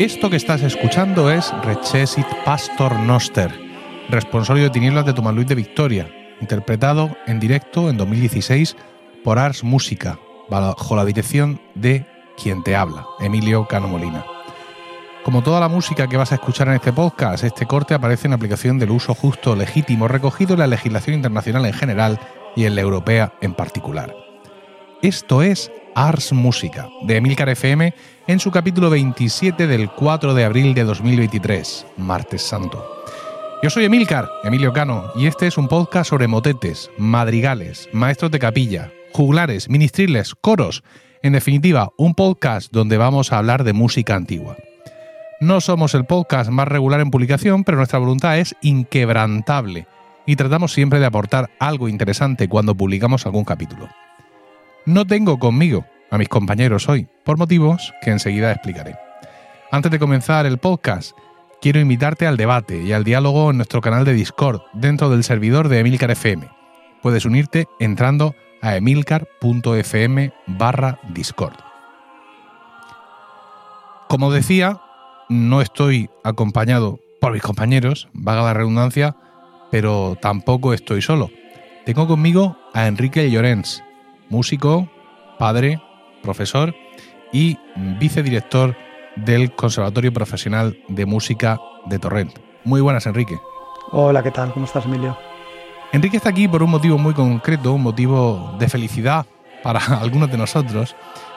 Esto que estás escuchando es Rechesit Pastor Noster, responsorio de Tinieblas de Tomás Luis de Victoria, interpretado en directo en 2016 por Ars Música, bajo la dirección de quien te habla, Emilio Cano Molina. Como toda la música que vas a escuchar en este podcast, este corte aparece en aplicación del uso justo legítimo recogido en la legislación internacional en general y en la europea en particular. Esto es Ars Música, de Emilcar FM, en su capítulo 27 del 4 de abril de 2023, martes santo. Yo soy Emilcar, Emilio Cano, y este es un podcast sobre motetes, madrigales, maestros de capilla, juglares, ministriles, coros, en definitiva, un podcast donde vamos a hablar de música antigua. No somos el podcast más regular en publicación, pero nuestra voluntad es inquebrantable y tratamos siempre de aportar algo interesante cuando publicamos algún capítulo. No tengo conmigo a mis compañeros hoy, por motivos que enseguida explicaré. Antes de comenzar el podcast, quiero invitarte al debate y al diálogo en nuestro canal de Discord dentro del servidor de Emilcar FM. Puedes unirte entrando a emilcar.fm barra Discord. Como decía, no estoy acompañado por mis compañeros, vaga la redundancia, pero tampoco estoy solo. Tengo conmigo a Enrique Llorens, músico, padre, profesor y vicedirector del Conservatorio Profesional de Música de Torrent. Muy buenas, Enrique. Hola, ¿qué tal? ¿Cómo estás, Emilio? Enrique está aquí por un motivo muy concreto, un motivo de felicidad para algunos de nosotros,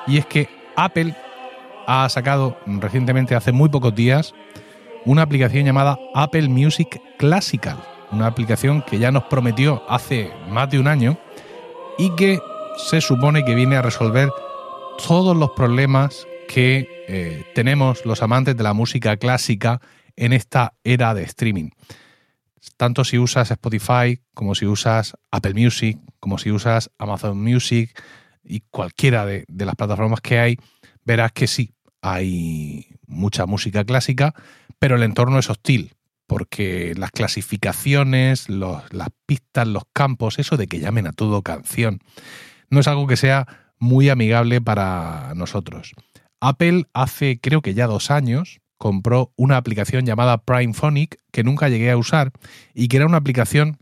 y es que Apple ha sacado recientemente, hace muy pocos días, una aplicación llamada Apple Music Classical, una aplicación que ya nos prometió hace más de un año y que se supone que viene a resolver todos los problemas que eh, tenemos los amantes de la música clásica en esta era de streaming. Tanto si usas Spotify, como si usas Apple Music, como si usas Amazon Music y cualquiera de, de las plataformas que hay, verás que sí, hay mucha música clásica, pero el entorno es hostil, porque las clasificaciones, las pistas, los campos, eso de que llamen a todo canción, no es algo que sea muy amigable para nosotros. Apple hace creo que ya dos años compró una aplicación llamada Prime Phonic que nunca llegué a usar y que era una aplicación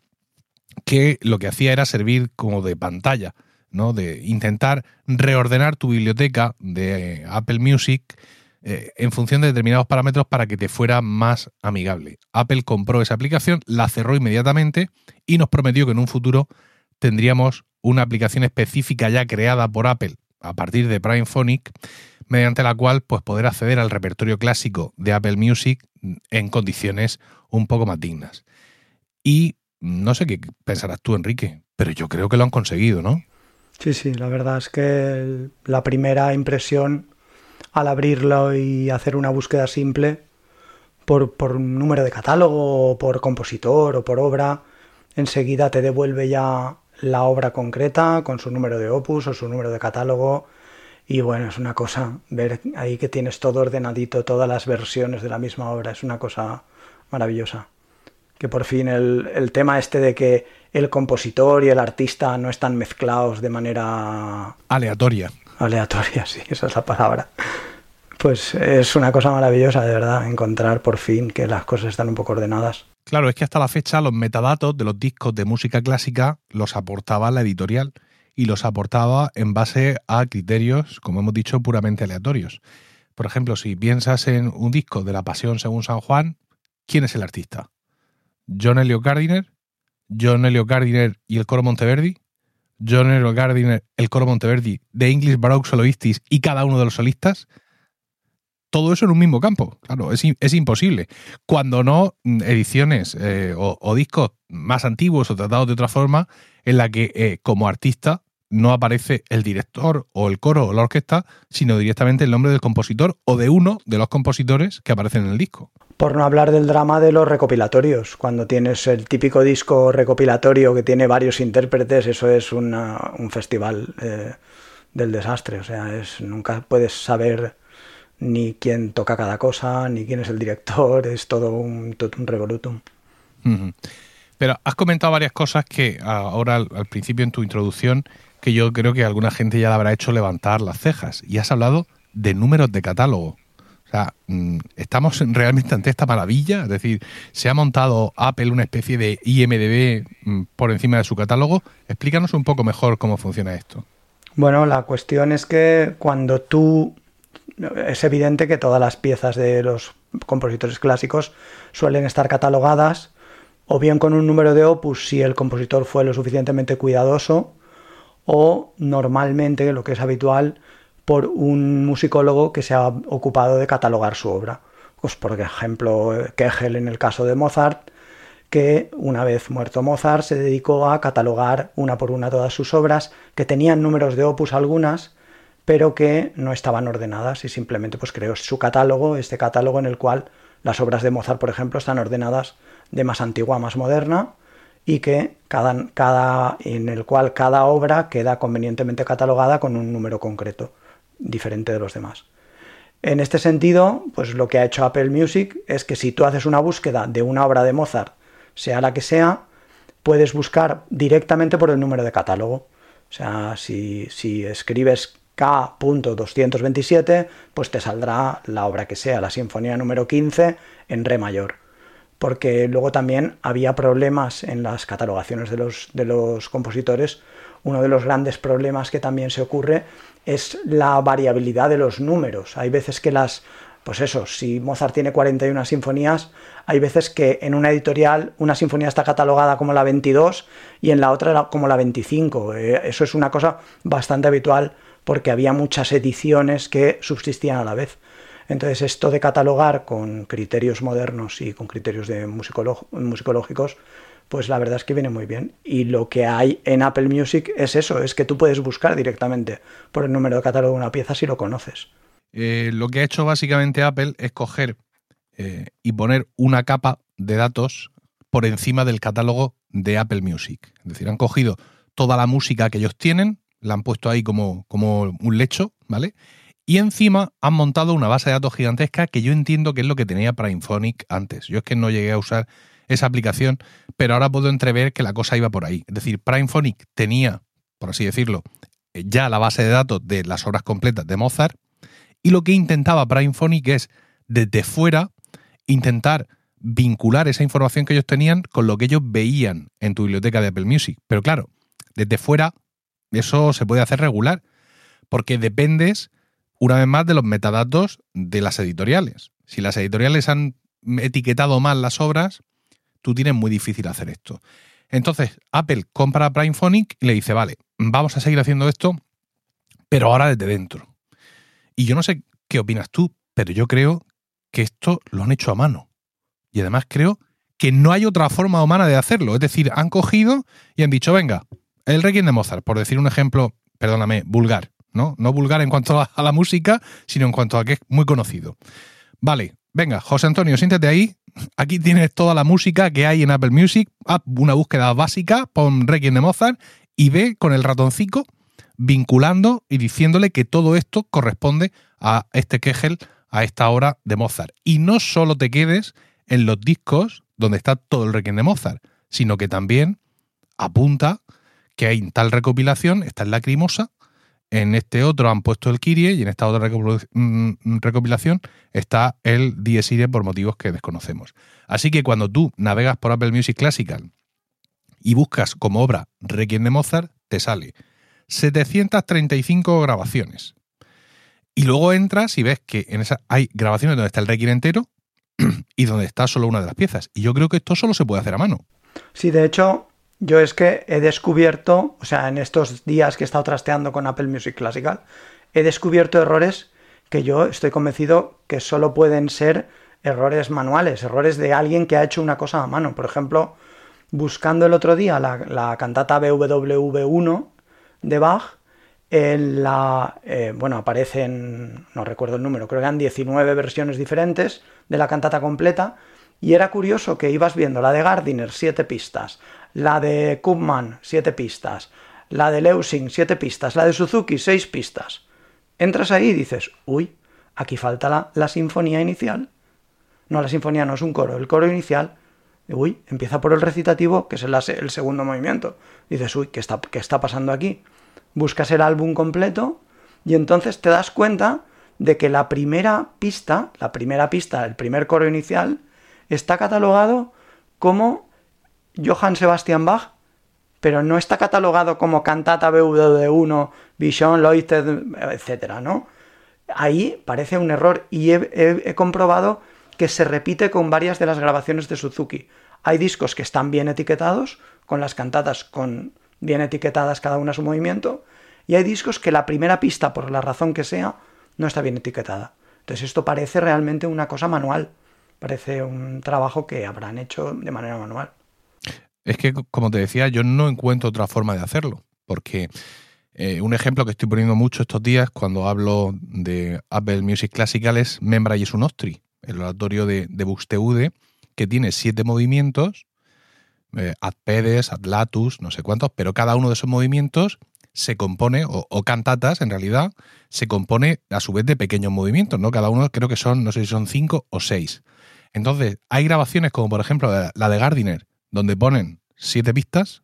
que lo que hacía era servir como de pantalla, ¿no? De intentar reordenar tu biblioteca de Apple Music eh, en función de determinados parámetros para que te fuera más amigable. Apple compró esa aplicación, la cerró inmediatamente y nos prometió que en un futuro tendríamos una aplicación específica ya creada por Apple a partir de Prime Phonic, mediante la cual pues, poder acceder al repertorio clásico de Apple Music en condiciones un poco más dignas. Y no sé qué pensarás tú, Enrique, pero yo creo que lo han conseguido, ¿no? Sí, sí, la verdad es que la primera impresión al abrirlo y hacer una búsqueda simple por, por número de catálogo, o por compositor o por obra, enseguida te devuelve ya la obra concreta con su número de opus o su número de catálogo. Y bueno, es una cosa ver ahí que tienes todo ordenadito, todas las versiones de la misma obra, es una cosa maravillosa. Que por fin el, el tema este de que el compositor y el artista no están mezclados de manera... Aleatoria. Aleatoria, sí, esa es la palabra. Pues es una cosa maravillosa, de verdad, encontrar por fin que las cosas están un poco ordenadas. Claro, es que hasta la fecha los metadatos de los discos de música clásica los aportaba la editorial y los aportaba en base a criterios, como hemos dicho, puramente aleatorios. Por ejemplo, si piensas en un disco de La Pasión según San Juan, ¿quién es el artista? ¿John Elio Gardiner? ¿John Elio Gardiner y el coro Monteverdi? ¿John Elio Gardiner, el coro Monteverdi, de English Baroque Soloists y cada uno de los solistas? Todo eso en un mismo campo. Claro, es, imposible. Cuando no, mm, ediciones eh, o, discos más antiguos o tratados de otra forma, en la que eh, como artista no aparece el director o el coro o la orquesta, sino directamente el nombre del compositor o de uno de los compositores que aparecen en el disco. Por no hablar del drama de los recopilatorios. Cuando tienes el típico disco recopilatorio que tiene varios intérpretes, eso es un festival eh, del desastre. O sea, es, nunca puedes saber ni quién toca cada cosa, ni quién es el director, es todo un, un revolutum. Pero has comentado varias cosas que ahora al, principio en tu introducción que yo creo que alguna gente ya le habrá hecho levantar las cejas. Y has hablado de números de catálogo. O sea, mm, estamos realmente ante esta maravilla, es decir, se ha montado Apple una especie de IMDB mm, por encima de su catálogo. Explícanos un poco mejor cómo funciona esto. Bueno, la cuestión es que cuando tú es evidente que todas las piezas de los compositores clásicos suelen estar catalogadas o bien con un número de opus si el compositor fue lo suficientemente cuidadoso o normalmente lo que es habitual por un musicólogo que se ha ocupado de catalogar su obra. Pues por ejemplo, Kegel en el caso de Mozart, que una vez muerto Mozart se dedicó a catalogar una por una todas sus obras, que tenían números de opus algunas, pero que no estaban ordenadas y simplemente pues creó su catálogo, este catálogo en el cual las obras de Mozart, por ejemplo, están ordenadas de más antigua a más moderna y que cada, en el cual cada obra queda convenientemente catalogada con un número concreto diferente de los demás. En este sentido, pues lo que ha hecho Apple Music es que si tú haces una búsqueda de una obra de Mozart, sea la que sea, puedes buscar directamente por el número de catálogo. O sea, si, si escribes K.227, pues te saldrá la obra que sea, la Sinfonía número 15 en Re mayor. Porque luego también había problemas en las catalogaciones de los, de los compositores. Uno de los grandes problemas que también se ocurre es la variabilidad de los números. Hay veces que las, pues eso, si Mozart tiene 41 sinfonías, hay veces que en una editorial una sinfonía está catalogada como la 22 y en la otra como la 25. Eh, eso es una cosa bastante habitual porque había muchas ediciones que subsistían a la vez. Entonces esto de catalogar con criterios modernos y con criterios de musicológicos pues la verdad es que viene muy bien. Y lo que hay en Apple Music es eso, es que tú puedes buscar directamente por el número de catálogo de una pieza si lo conoces. Eh, lo que ha hecho básicamente Apple es coger eh, y poner una capa de datos por encima del catálogo de Apple Music. Es decir, han cogido toda la música que ellos tienen, la han puesto ahí como, como un lecho, ¿vale? Y encima han montado una base de datos gigantesca que yo entiendo que es lo que tenía PrimePhonic antes. Yo es que no llegué a usar esa aplicación, pero ahora puedo entrever que la cosa iba por ahí. Es decir, PrimePhonic tenía, por así decirlo, ya la base de datos de las obras completas de Mozart, y lo que intentaba PrimePhonic es, desde fuera, intentar vincular esa información que ellos tenían con lo que ellos veían en tu biblioteca de Apple Music. Pero claro, desde fuera eso se puede hacer regular, porque dependes, una vez más, de los metadatos de las editoriales. Si las editoriales han etiquetado mal las obras, tú tienes muy difícil hacer esto. Entonces, Apple compra a PrimePhonic y le dice, vale, vamos a seguir haciendo esto, pero ahora desde dentro. Y yo no sé qué opinas tú, pero yo creo que esto lo han hecho a mano. Y además creo que no hay otra forma humana de hacerlo. Es decir, han cogido y han dicho, venga, el Requiem de Mozart, por decir un ejemplo, perdóname, vulgar, ¿no? No vulgar en cuanto a la música, sino en cuanto a que es muy conocido. Vale, venga, José Antonio, siéntate ahí Aquí tienes toda la música que hay en Apple Music. Haz una búsqueda básica, pon Requiem de Mozart y ve con el ratoncito vinculando y diciéndole que todo esto corresponde a este Kegel, a esta obra de Mozart. Y no solo te quedes en los discos donde está todo el Requiem de Mozart, sino que también apunta que hay en tal recopilación, está en Lacrimosa, en este otro han puesto el Kirie y en esta otra mm, recopilación está el Dies por motivos que desconocemos. Así que cuando tú navegas por Apple Music Classical y buscas como obra Requiem de Mozart, te sale 735 grabaciones. Y luego entras y ves que en esa hay grabaciones donde está el Requiem entero y donde está solo una de las piezas. Y yo creo que esto solo se puede hacer a mano. Sí, de hecho, yo es que he descubierto, o sea, en estos días que he estado trasteando con Apple Music Classical, he descubierto errores que yo estoy convencido que solo pueden ser errores manuales, errores de alguien que ha hecho una cosa a mano. Por ejemplo, buscando el otro día la, cantata BWV1 de Bach, en la, eh, bueno, aparecen, no recuerdo el número, creo que eran 19 versiones diferentes de la cantata completa, y era curioso que ibas viendo la de Gardiner, 7 pistas, la de Kubman, 7 pistas, la de Leusing, 7 pistas, la de Suzuki, 6 pistas. Entras ahí y dices, uy, aquí falta la, sinfonía inicial. No, la sinfonía no es un coro, el coro inicial, uy, empieza por el recitativo, que es el, el segundo movimiento. Dices, uy, ¿qué está, ¿qué está pasando aquí? Buscas el álbum completo y entonces te das cuenta de que la primera pista, la primera pista, el primer coro inicial, está catalogado como Johann Sebastian Bach, pero no está catalogado como cantata BW1, Vision, Loited, etcétera, ¿no? Ahí parece un error y he, comprobado que se repite con varias de las grabaciones de Suzuki. Hay discos que están bien etiquetados, con las cantatas con bien etiquetadas cada una su movimiento, y hay discos que la primera pista, por la razón que sea, no está bien etiquetada. Entonces esto parece realmente una cosa manual, parece un trabajo que habrán hecho de manera manual. Es que, como te decía, yo no encuentro otra forma de hacerlo, porque eh, un ejemplo que estoy poniendo mucho estos días cuando hablo de Apple Music Classical es Membra y Nostri, el oratorio de, de que tiene siete movimientos, eh, ad pedes, ad latus, no sé cuántos, pero cada uno de esos movimientos se compone, o, cantatas en realidad, se compone a su vez de pequeños movimientos, ¿no? Cada uno creo que son, no sé si son cinco o seis. Entonces, hay grabaciones como por ejemplo la de Gardiner, donde ponen siete pistas,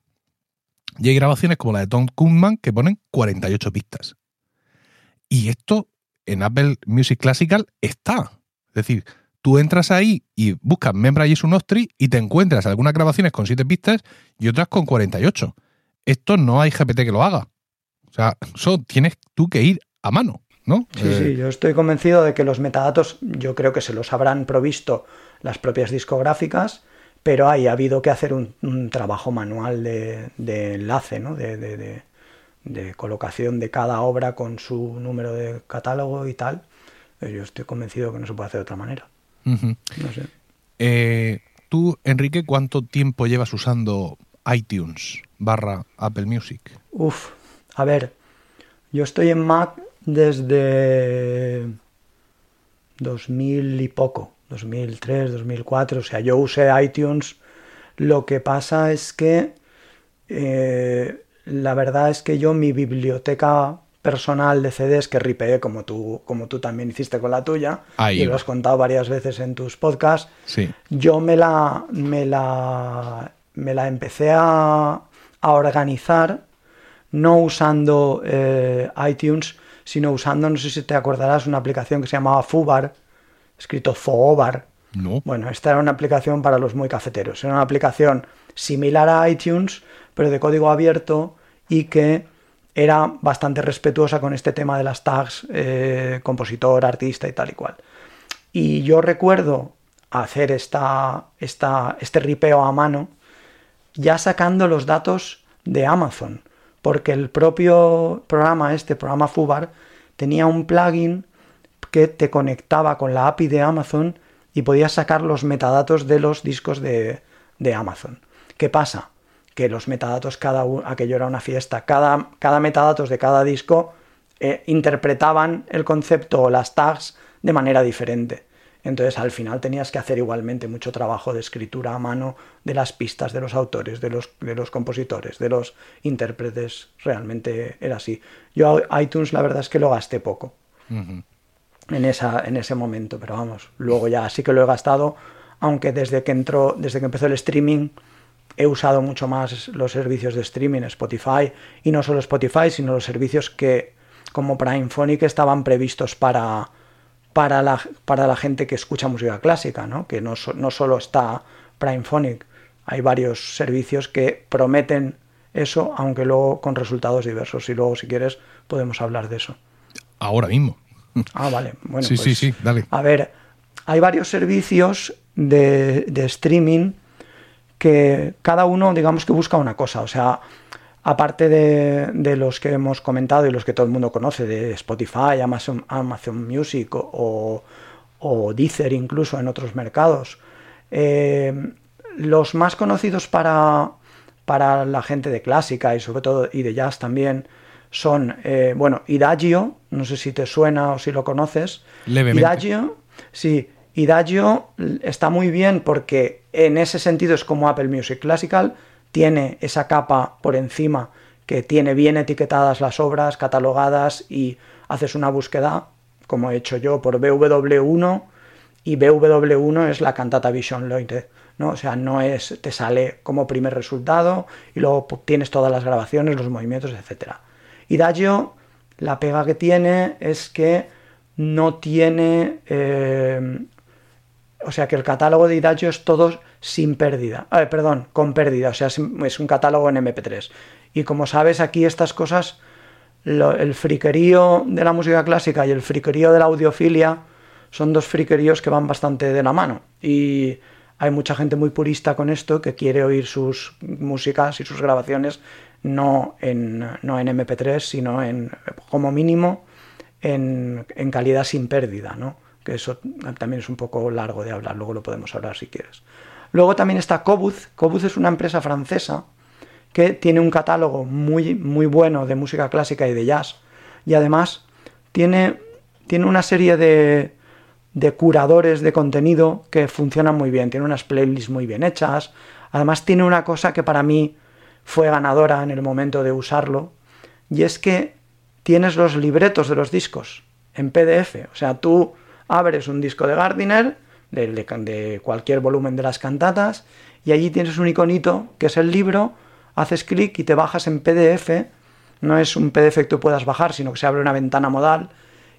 y hay grabaciones como la de Tom Kuhnman que ponen 48 pistas. Y esto en Apple Music Classical está. Es decir, tú entras ahí y buscas Membra y Nostri y te encuentras algunas grabaciones con 7 pistas y otras con 48. Esto no hay GPT que lo haga. O sea, eso tienes tú que ir a mano, ¿no? Sí, sí, eh, yo estoy convencido de que los metadatos, yo creo que se los habrán provisto las propias discográficas, pero ahí ha habido que hacer un, trabajo manual de, enlace, ¿no? De, colocación de cada obra con su número de catálogo y tal. Yo estoy convencido que no se puede hacer de otra manera. No sé. Eh, tú, Enrique, ¿cuánto tiempo llevas usando iTunes barra Apple Music? Uf, a ver, yo estoy en Mac desde 2000 y poco, 2003, 2004, o sea, yo usé iTunes, lo que pasa es que eh, la verdad es que yo mi biblioteca personal de CDs que ripeé como tú, como tú también hiciste con la tuya, y lo has contado varias veces en tus podcasts, sí. yo me la, me la, me la empecé a, a organizar no usando eh, iTunes, sino usando, no sé si te acordarás, una aplicación que se llamaba Fubar, escrito Foobar. No. Bueno, esta era una aplicación para los muy cafeteros. Era una aplicación similar a iTunes, pero de código abierto y que era bastante respetuosa con este tema de las tags, eh, compositor, artista y tal y cual. Y yo recuerdo hacer esta, esta, este ripeo a mano ya sacando los datos de Amazon, porque el propio programa, este programa Fubar, tenía un plugin que te conectaba con la API de Amazon y podías sacar los metadatos de los discos de, Amazon. ¿Qué pasa? Que los metadatos, cada aquello era una fiesta, cada, cada metadatos de cada disco eh, interpretaban el concepto o las tags de manera diferente. Entonces al final tenías que hacer igualmente mucho trabajo de escritura a mano de las pistas de los autores, de los, de los compositores, de los intérpretes. Realmente era así. Yo iTunes la verdad es que lo gasté poco en, esa, en ese momento, pero vamos, luego ya sí que lo he gastado, aunque desde que entró, desde que empezó el streaming he usado mucho más los servicios de streaming, Spotify, y no solo Spotify, sino los servicios que como Prime Phonic estaban previstos para para la, para la gente que escucha música clásica, ¿no? que no, no solo está Primephonic, hay varios servicios que prometen eso, aunque luego con resultados diversos. Y luego, si quieres, podemos hablar de eso. Ahora mismo. Ah, vale. Bueno, sí, sí, pues, sí, dale. A ver, hay varios servicios de, de streaming que cada uno, digamos que busca una cosa. O sea, aparte de, los que hemos comentado y los que todo el mundo conoce, de Spotify, Amazon, Amazon Music o, Deezer incluso en otros mercados, eh, los más conocidos para, para la gente de clásica y sobre todo y de jazz también son, eh, bueno, Idagio, no sé si te suena o si lo conoces. Levemente. Idagio, sí, Idagio está muy bien porque en ese sentido es como Apple Music Classical, tiene esa capa por encima que tiene bien etiquetadas las obras, catalogadas y haces una búsqueda, como he hecho yo, por BW1 y BW1 es la cantata Vision Leute, ¿no? O sea, no es, te sale como primer resultado y luego tienes todas las grabaciones, los movimientos, etc. Dagio, la pega que tiene es que no tiene... Eh, o sea que el catálogo de Idagio es todo sin pérdida. perdón, con pérdida. O sea, es un catálogo en MP3. Y como sabes, aquí estas cosas, el friquerío de la música clásica y el friquerío de la audiofilia son dos friqueríos que van bastante de la mano. Y hay mucha gente muy purista con esto que quiere oír sus músicas y sus grabaciones no en, no en MP3, sino en, como mínimo, en, en calidad sin pérdida, ¿no? que eso también es un poco largo de hablar, luego lo podemos hablar si quieres. Luego también está Cobuz. Cobuz es una empresa francesa que tiene un catálogo muy, muy bueno de música clásica y de jazz. Y además tiene, tiene una serie de, de curadores de contenido que funcionan muy bien. Tiene unas playlists muy bien hechas. Además tiene una cosa que para mí fue ganadora en el momento de usarlo. Y es que tienes los libretos de los discos en PDF. O sea, tú abres un disco de Gardiner, de, cualquier volumen de las cantatas, y allí tienes un iconito que es el libro, haces clic y te bajas en PDF, no es un PDF que tú puedas bajar, sino que se abre una ventana modal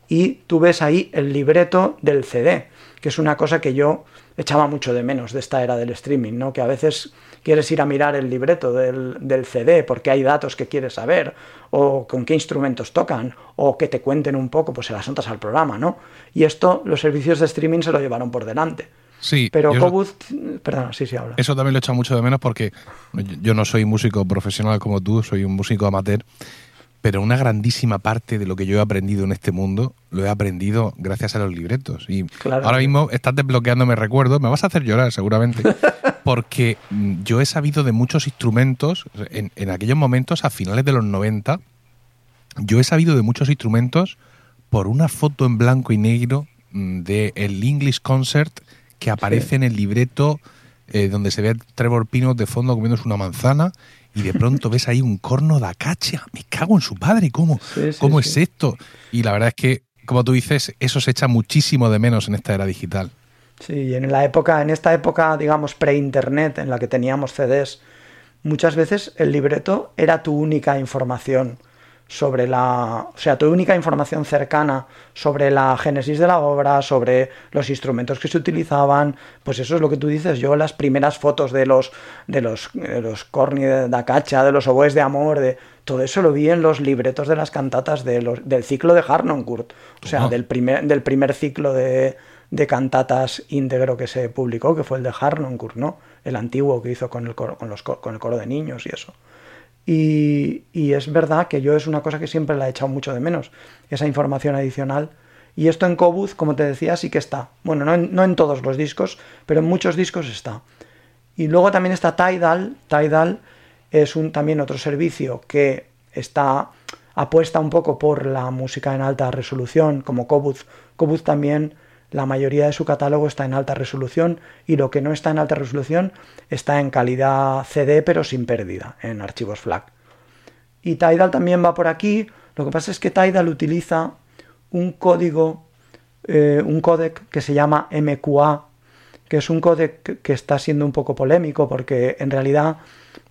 y tú ves ahí el libreto del CD, que es una cosa que yo echaba mucho de menos de esta era del streaming, ¿no? Que a veces quieres ir a mirar el libreto del, CD porque hay datos que quieres saber, o con qué instrumentos tocan, o que te cuenten un poco, pues se las notas al programa, ¿no? Y esto los servicios de streaming se lo llevaron por delante. Sí. Pero Cobuz, perdón, sí, sí, habla. Eso también lo echa mucho de menos porque yo no soy músico profesional como tú, soy un músico amateur pero una grandísima parte de lo que yo he aprendido en este mundo lo he aprendido gracias a los libretos. Y ahora mismo estás desbloqueándome recuerdos, me vas a hacer llorar seguramente, porque mm, yo he sabido de muchos instrumentos, en, en aquellos momentos, a finales de los 90, yo he sabido de muchos instrumentos por una foto en blanco y negro mm, del el English Concert que aparece en el libreto eh, donde se ve a Trevor Pino de fondo comiéndose una manzana y de pronto ves ahí un corno de acacia. Me cago en su padre, ¿cómo, ¿cómo es esto? Y la verdad es que, como tú dices, eso se echa muchísimo de menos en esta era digital. Sí, en la época, en esta época, digamos, pre-internet, en la que teníamos CDs, muchas veces el libreto era tu única información sobre la, o sea, tu única información cercana sobre la génesis de la obra, sobre los instrumentos que se utilizaban, pues eso es lo que tú dices. Yo las primeras fotos de los de los, de los corni de Dacacha, de los oboes de amor, de todo eso lo vi en los libretos de las cantatas de los, del ciclo de Harnoncourt, o sea, del primer del primer ciclo de, de cantatas íntegro que se publicó, que fue el de Harnoncourt, ¿no? El antiguo que hizo con el coro, con los, con el coro de niños y eso. Y, es verdad que yo es una cosa que siempre la he echado mucho de menos, esa información adicional. Y esto en Cobuz, como te decía, sí que está. Bueno, no en, todos los discos, pero en muchos discos está. Y luego también está Tidal. Tidal es un, también otro servicio que está apuesta un poco por la música en alta resolución, como Cobuz. Cobuz también la mayoría de su catálogo está en alta resolución y lo que no está en alta resolución está en calidad CD pero sin pérdida en archivos FLAC. Y Tidal también va por aquí. Lo que pasa es que Tidal utiliza un código, eh, un códec que se llama MQA, que es un códec que está siendo un poco polémico porque en realidad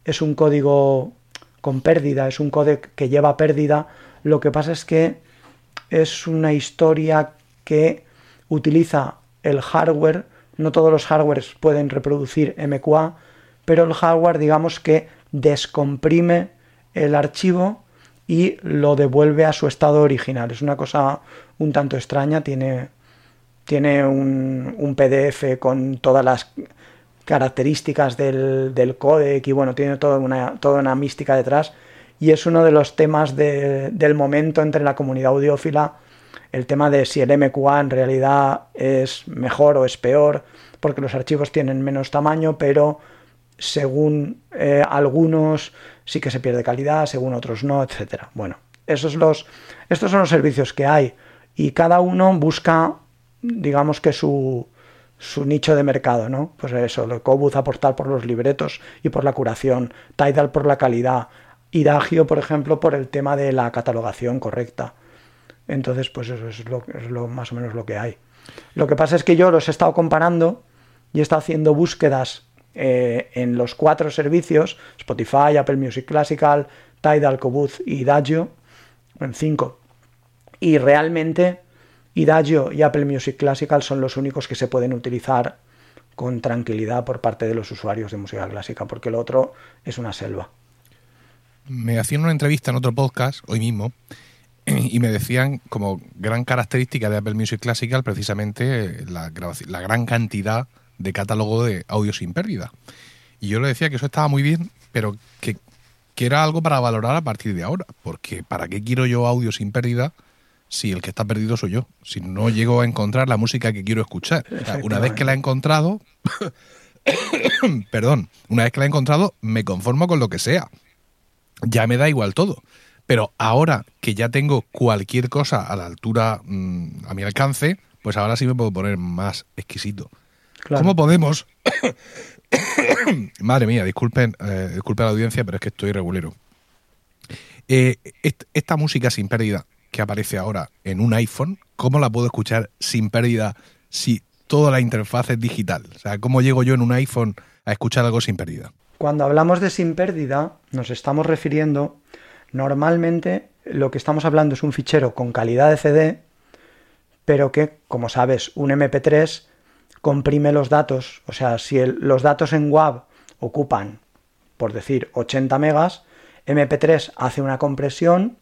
es un código con pérdida, es un códec que lleva pérdida. Lo que pasa es que es una historia que utiliza el hardware, no todos los hardwares pueden reproducir MQA, pero el hardware digamos que descomprime el archivo y lo devuelve a su estado original. Es una cosa un tanto extraña, tiene, tiene un, PDF con todas las características del, del, codec y bueno, tiene toda una, toda una mística detrás y es uno de los temas del momento entre la comunidad audiófila el tema de si el MQA en realidad es mejor o es peor, porque los archivos tienen menos tamaño, pero según eh, algunos sí que se pierde calidad, según otros no, etcétera. Bueno, esos los, estos son los servicios que hay y cada uno busca, digamos que su, su nicho de mercado, ¿no? Pues eso, lo Cobuz aportar por los libretos y por la curación, Tidal por la calidad, Idagio, por ejemplo, por el tema de la catalogación correcta. Entonces, pues eso es lo, más o menos lo que hay. Lo que pasa es que yo los he estado comparando y he estado haciendo búsquedas eh, en los cuatro servicios, Spotify, Apple Music Classical, Tidal, Cobuz y Dagio, en cinco. Y realmente Y Dagio y Apple Music Classical son los únicos que se pueden utilizar con tranquilidad por parte de los usuarios de música clásica, porque lo otro es una selva. Me hacían una entrevista en otro podcast, hoy mismo, y me decían como gran característica de Apple Music Classical precisamente la, la gran cantidad de catálogo de audio sin pérdida. Y yo le decía que eso estaba muy bien, pero que, que, era algo para valorar a partir de ahora, porque ¿para qué quiero yo audio sin pérdida si el que está perdido soy yo? Si no llego a encontrar la música que quiero escuchar. una vez que la he encontrado, perdón, una vez que la he encontrado, me conformo con lo que sea. Ya me da igual todo. Pero ahora que ya tengo cualquier cosa a la altura, mm, a mi alcance, pues ahora sí me puedo poner más exquisito. ¿Cómo podemos? Madre mía, disculpen, eh, disculpen la audiencia, pero es que estoy regulero. Eh, esta música sin pérdida que aparece ahora en un iPhone, ¿cómo la puedo escuchar sin pérdida si toda la interfaz es digital? O sea, ¿cómo llego yo en un iPhone a escuchar algo sin pérdida? Cuando hablamos de sin pérdida, nos estamos refiriendo Normalmente lo que estamos hablando es un fichero con calidad de CD, pero que, como sabes, un MP3 comprime los datos. O sea, si los datos en WAV ocupan, por decir, 80 megas, MP3 hace una compresión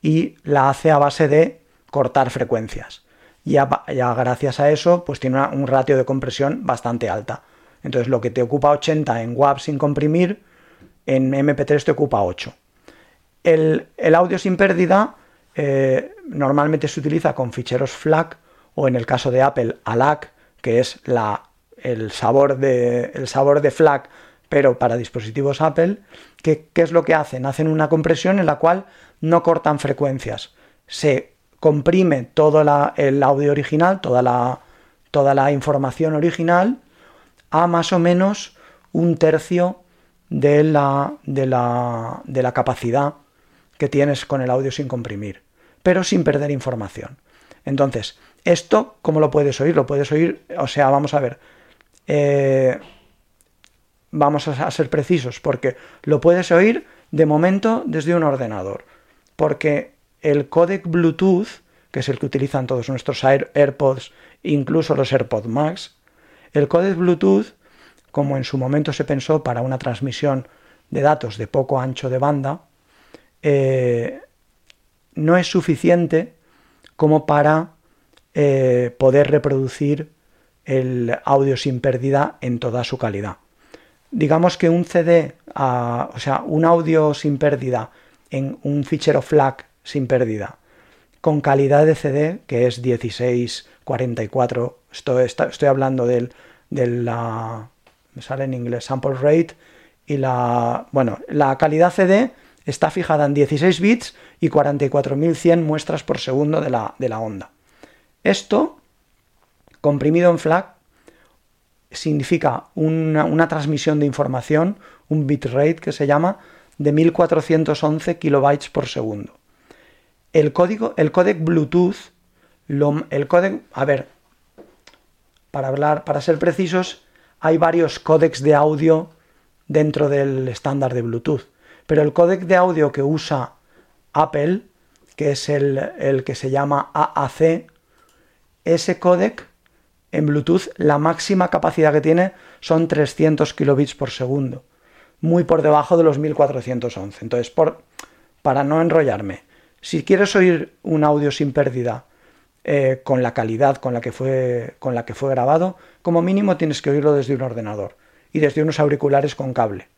y la hace a base de cortar frecuencias. Y ya, gracias a eso, pues tiene un ratio de compresión bastante alta. Entonces, lo que te ocupa 80 en WAV sin comprimir, en MP3 te ocupa 8. El, audio sin pérdida eh, normalmente se utiliza con ficheros FLAC o en el caso de Apple ALAC, que es el, sabor de, el FLAC pero para dispositivos Apple, ¿qué, es lo que hacen? Hacen una compresión en la cual no cortan frecuencias. Se comprime todo el audio original, toda la, información original, a más o menos un tercio de la, de la capacidad que tienes con el audio sin comprimir, pero sin perder información. Entonces, esto, ¿cómo lo puedes oír? Lo puedes oír, o sea, vamos a ver, eh, vamos a ser precisos, porque lo puedes oír de momento desde un ordenador, porque el codec Bluetooth, que es el que utilizan todos nuestros AirPods, incluso los AirPods Max, el codec Bluetooth, como en su momento se pensó para una transmisión de datos de poco ancho de banda, eh, no es suficiente como para eh, poder reproducir el audio sin pérdida en toda su calidad. Digamos que un CD, o sea, un audio sin pérdida en un fichero FLAC sin pérdida, con calidad de CD, que es 1644, estoy, estoy hablando del, de la, me sale en inglés, sample rate, y la, bueno, la calidad CD está fijada en 16 bits y 44.100 muestras por segundo de la, de la onda. Esto, comprimido en FLAC, significa una, transmisión de información, un bitrate que se llama, de 1411 kilobytes por segundo. El, código, el codec Bluetooth, el codec, a ver, para hablar, para ser precisos, hay varios códecs de audio dentro del estándar de Bluetooth. Pero el códec de audio que usa Apple, que es el, que se llama AAC, ese códec en Bluetooth la máxima capacidad que tiene son 300 kilobits por segundo, muy por debajo de los 1411. Entonces, por, para no enrollarme, si quieres oír un audio sin pérdida eh, con la calidad con la, que fue, con la que fue grabado, como mínimo tienes que oírlo desde un ordenador y desde unos auriculares con cable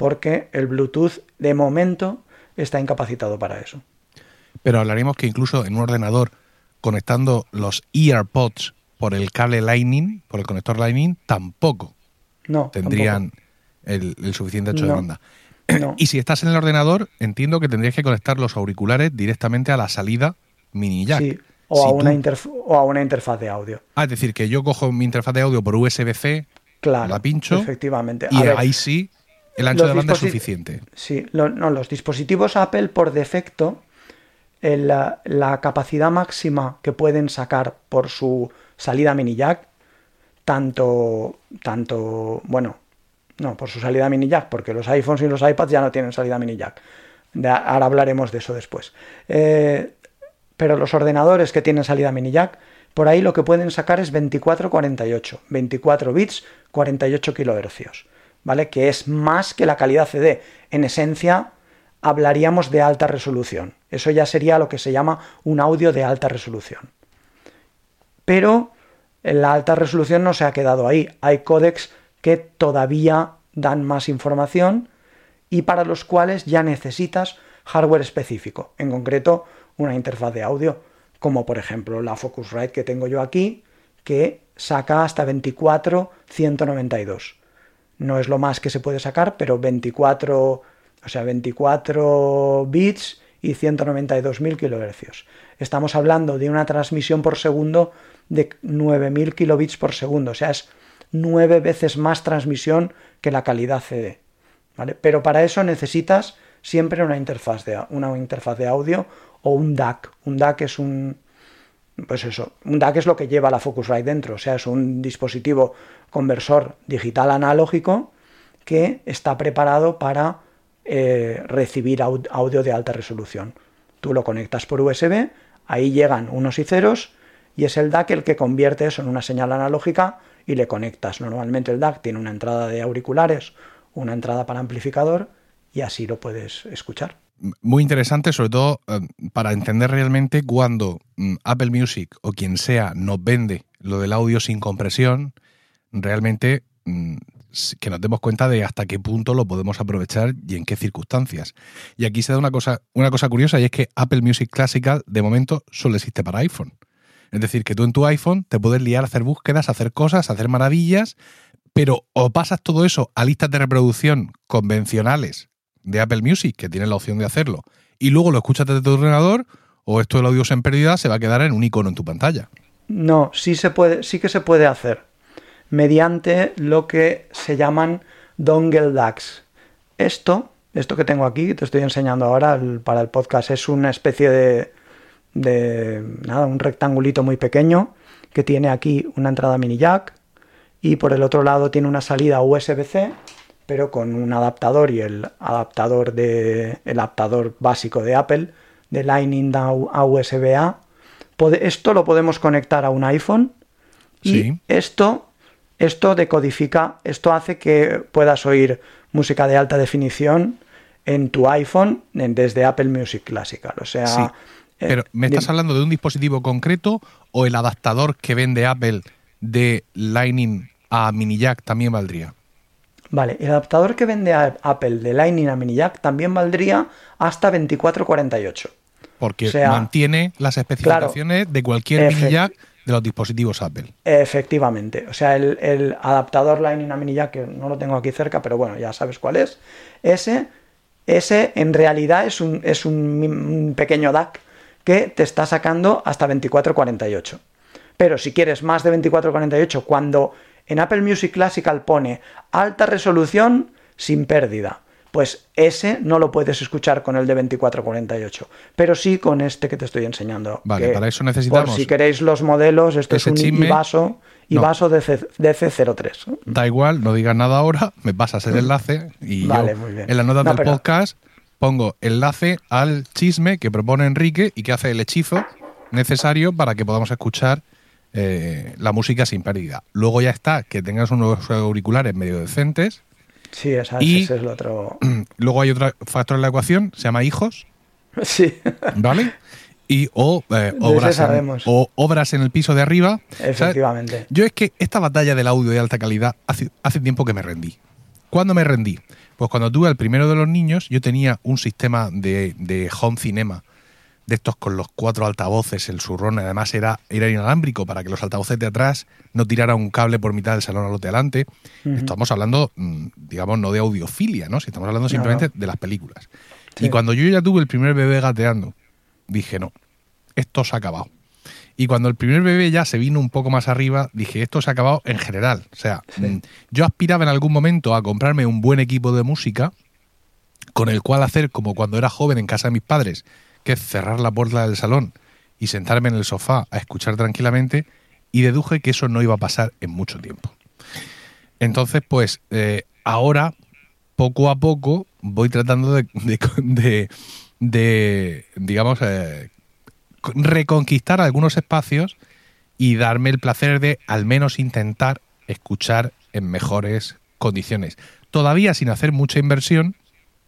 porque el Bluetooth de momento está incapacitado para eso. Pero hablaremos que incluso en un ordenador conectando los EarPods por el cable Lightning, por el conector Lightning, tampoco no, tendrían el, suficiente ancho de banda. Y si estás en el ordenador, entiendo que tendrías que conectar los auriculares directamente a la salida mini jack. Sí, o, a una o a una interfaz de audio. Ah, es decir, que yo cojo mi interfaz de audio por USB-C, la pincho, efectivamente. y ahí sí el ancho de banda es suficiente. Sí, no, los dispositivos Apple por defecto, la, capacidad máxima que pueden sacar por su salida mini jack, tanto, tanto, bueno, no, por su salida mini jack, porque los iPhones y los iPads ya no tienen salida mini jack. ahora hablaremos de eso después. Eh, Pero los ordenadores que tienen salida mini jack, por ahí lo que pueden sacar es 2448, 24 bits, 48 kHz, ¿vale? Que es más que la calidad CD. En esencia, hablaríamos de alta resolución. Eso ya sería lo que se llama un audio de alta resolución. Pero la alta resolución no se ha quedado ahí. Hay códecs que todavía dan más información y para los cuales ya necesitas hardware específico, en concreto una interfaz de audio, como por ejemplo la Focusrite que tengo yo aquí, que saca hasta 24.192. No es lo más que se puede sacar, pero 24, o sea, 24 bits y 192.000 kHz. Estamos hablando de una transmisión por segundo de 9.000 kilobits por segundo, o sea, es nueve veces más transmisión que la calidad CD. ¿vale? Pero para eso necesitas siempre una interfaz, de, una interfaz de audio o un DAC. Un DAC es un. Pues eso, un DAC es lo que lleva la Focusrite dentro, o sea, es un dispositivo conversor digital analógico que está preparado para eh, recibir audio de alta resolución. Tú lo conectas por USB, ahí llegan unos y ceros y es el DAC el que convierte eso en una señal analógica y le conectas. Normalmente el DAC tiene una entrada de auriculares, una entrada para amplificador y así lo puedes escuchar. Muy interesante, sobre todo eh, para entender realmente cuando mm, Apple Music o quien sea nos vende lo del audio sin compresión, realmente mm, que nos demos cuenta de hasta qué punto lo podemos aprovechar y en qué circunstancias. Y aquí se da una cosa, una cosa curiosa y es que Apple Music Classical de momento solo existe para iPhone. Es decir, que tú en tu iPhone te puedes liar a hacer búsquedas, hacer cosas, hacer maravillas, pero o pasas todo eso a listas de reproducción convencionales de Apple Music, que tienen la opción de hacerlo, y luego lo escuchas desde tu ordenador, o esto del audio en pérdida se va a quedar en un icono en tu pantalla. No, sí, se puede, sí que se puede hacer mediante lo que se llaman dongle DACs. Esto, esto que tengo aquí, te estoy enseñando ahora para el podcast, es una especie de, de nada, un rectangulito muy pequeño que tiene aquí una entrada mini jack y por el otro lado tiene una salida USB-C pero con un adaptador y el adaptador de el adaptador básico de Apple de Lightning a USB-A. Esto lo podemos conectar a un iPhone y esto esto decodifica, esto hace que puedas oír música de alta definición en tu iPhone desde Apple Music Classical, o sea, eh, Pero, ¿me estás hablando de un dispositivo concreto o el adaptador que vende Apple de Lightning a mini jack también valdría? Vale, el adaptador que vende Apple de Lightning a mini jack también valdría hasta 2448. Porque mantiene las especificaciones de cualquier mini jack de los dispositivos Apple. Efectivamente. O sea, el, el, adaptador Lightning a mini jack, que no lo tengo aquí cerca, pero bueno, ya sabes cuál es. Ese, ese en realidad es un, es un pequeño DAC que te está sacando hasta 2448. Pero si quieres más de 2448, cuando en Apple Music Classical pone alta resolución sin pérdida, pues ese no lo puedes escuchar con el de 2448, pero sí con este que te estoy enseñando. Vale, para eso necesitamos. Por si queréis los modelos, esto es un IVASO, IVASO de DC03. Da igual, no digas nada ahora, me pasas el enlace y yo en la nota del podcast pongo enlace al chisme que propone Enrique y que hace el hechizo necesario para que podamos escuchar eh, la música sin pérdida. Luego ya está, que tengas unos auriculares medio decentes. Sí, ese es el otro. Luego hay otro factor en la ecuación, se llama hijos. Sí. ¿Vale? Y o, eh, obras en, o obras en el piso de arriba. Efectivamente. yo es que esta batalla del audio de alta calidad hace, hace tiempo que me rendí. ¿Cuándo me rendí? Pues cuando tuve el primero de los niños, yo tenía un sistema de, home cinema, de estos con los cuatro altavoces, el surrón, además era, era inalámbrico para que los altavoces de atrás no tiraran un cable por mitad del salón a los de adelante. Estamos hablando, mm, digamos, no de audiofilia, ¿no? Si estamos hablando simplemente de las películas. Y cuando yo ya tuve el primer bebé gateando, dije, no, esto se ha acabado. Y cuando el primer bebé ya se vino un poco más arriba, dije, esto se ha acabado en general. O sea, mm, yo aspiraba en algún momento a comprarme un buen equipo de música con el cual hacer como cuando era joven en casa de mis padres, que cerrar la puerta del salón y sentarme en el sofá a escuchar tranquilamente, y deduje que eso no iba a pasar en mucho tiempo. Entonces, pues eh, ahora, poco a poco, voy tratando de, de, digamos, eh, reconquistar algunos espacios y darme el placer de al menos intentar escuchar en mejores condiciones. Todavía sin hacer mucha inversión,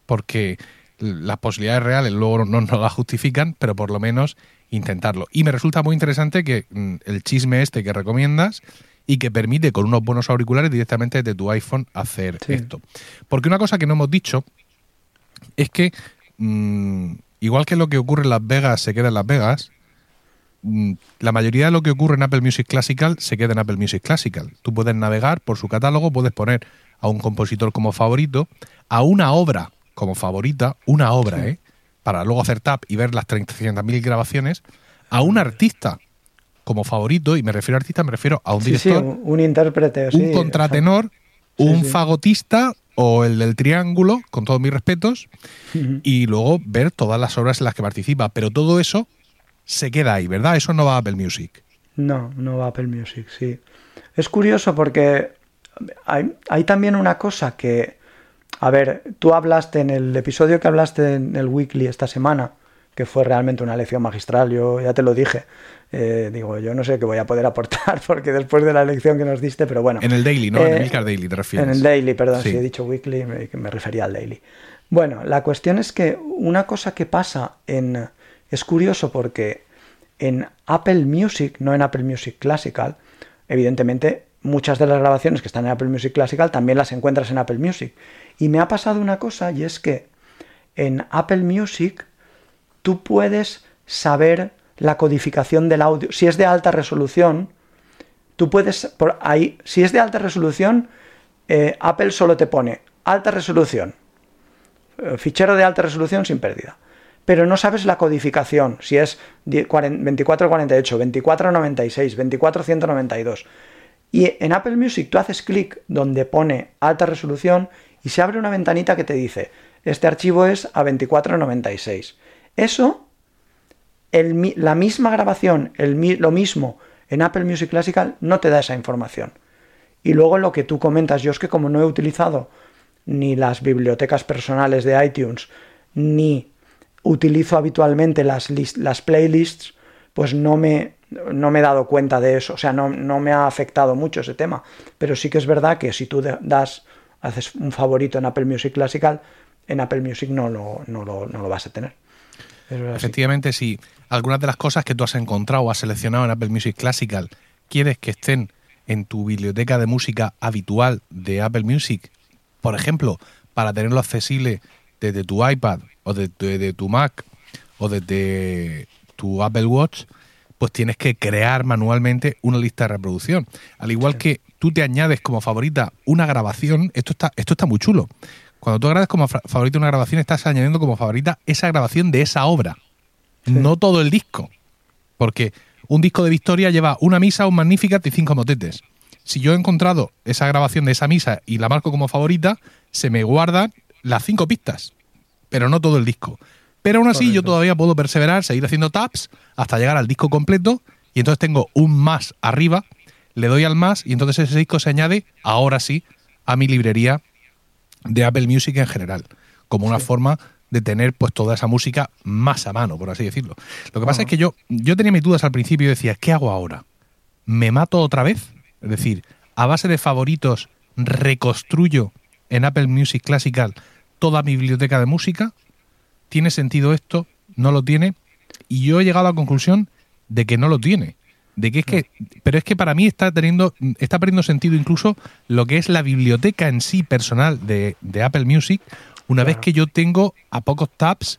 porque las posibilidades reales luego no nos las justifican, pero por lo menos intentarlo. Y me resulta muy interesante que mm, el chisme este que recomiendas y que permite con unos buenos auriculares directamente desde tu iPhone hacer esto. Porque una cosa que no hemos dicho es que, mm, igual que lo que ocurre en Las Vegas se queda en Las Vegas, mm, la mayoría de lo que ocurre en Apple Music Classical se queda en Apple Music Classical. Tú puedes navegar por su catálogo, puedes poner a un compositor como favorito, a una obra como favorita, una obra, ¿eh? Para luego hacer tap y ver las 300.000 grabaciones, a un artista como favorito, y me refiero a artista, me refiero a un director. un intérprete, un contratenor, un fagotista o el del triángulo, con todos mis respetos, y luego ver todas las obras en las que participa. Pero todo eso se queda ahí, ¿verdad? Eso no va a Apple Music. No, no va a Apple Music, sí. Es curioso porque hay, hay también una cosa que, a ver, tú hablaste en el episodio que hablaste en el weekly esta semana, que fue realmente una lección magistral, yo ya te lo dije. Eh, digo, yo no sé qué voy a poder aportar porque después de la lección que nos diste, pero bueno. En el daily, ¿no? en el eh, Daily te refieres. En el daily, perdón, si he dicho weekly, me, me refería al daily. Bueno, la cuestión es que una cosa que pasa en... Es curioso porque en Apple Music, no en Apple Music Classical, evidentemente muchas de las grabaciones que están en Apple Music Classical también las encuentras en Apple Music. Y me ha pasado una cosa y es que en Apple Music tú puedes saber la codificación del audio. Si es de alta resolución, tú puedes, por ahí, si es de alta resolución, eh, Apple solo te pone alta resolución, eh, fichero de alta resolución sin pérdida. Pero no sabes la codificación, si es 2448, 2496, 24192. Y en Apple Music tú haces clic donde pone alta resolución y se abre una ventanita que te dice, este archivo es a 2496. Eso, la misma grabación, el, lo mismo en Apple Music Classical no te da esa información. Y luego lo que tú comentas, yo es que como no he utilizado ni las bibliotecas personales de iTunes, ni utilizo habitualmente las, las playlists, pues no me, no me he dado cuenta de eso, o sea, no, no, me ha afectado mucho ese tema. Pero sí que es verdad que si tú das, haces un favorito en Apple Music Classical, en Apple Music no lo, no lo, no lo vas a tener. Efectivamente, si algunas de las cosas que tú has encontrado o has seleccionado en Apple Music Classical quieres que estén en tu biblioteca de música habitual de Apple Music, por ejemplo, para tenerlo accesible desde tu iPad o desde tu Mac o desde tu Apple Watch, pues tienes que crear manualmente una lista de reproducción. Al igual que tú te añades como favorita una grabación, esto está, esto está muy chulo. Cuando tú añades como favorita una grabación, estás añadiendo como favorita esa grabación de esa obra, no todo el disco. Porque un disco de Victoria lleva una misa, un Magnificat y cinco motetes. Si yo he encontrado esa grabación de esa misa y la marco como favorita, se me guardan las cinco pistas, pero no todo el disco. Pero aún así yo todavía puedo perseverar, seguir haciendo taps hasta llegar al disco completo y entonces tengo un más arriba, le doy al más y entonces ese disco se añade, ahora sí, a mi librería de Apple Music en general, como una forma de tener pues toda esa música más a mano, por así decirlo. Lo que pasa es que yo, yo tenía mis dudas al principio y decía, ¿qué hago ahora? ¿Me mato otra vez? Es decir, a base de favoritos reconstruyo en Apple Music Classical toda mi biblioteca de música. ¿Tiene sentido esto? ¿No lo tiene? Y yo he llegado a la conclusión de que no lo tiene de que es que pero es que para mí está teniendo está perdiendo sentido incluso lo que es la biblioteca en sí personal de, Apple Music una vez que yo tengo a pocos taps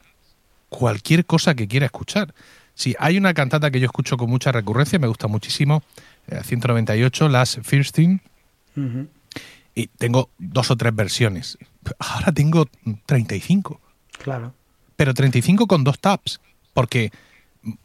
cualquier cosa que quiera escuchar. Si hay una cantata que yo escucho con mucha recurrencia me gusta muchísimo 198 Last First Thing y tengo dos o tres versiones. Ahora tengo 35 claro pero 35 con dos taps porque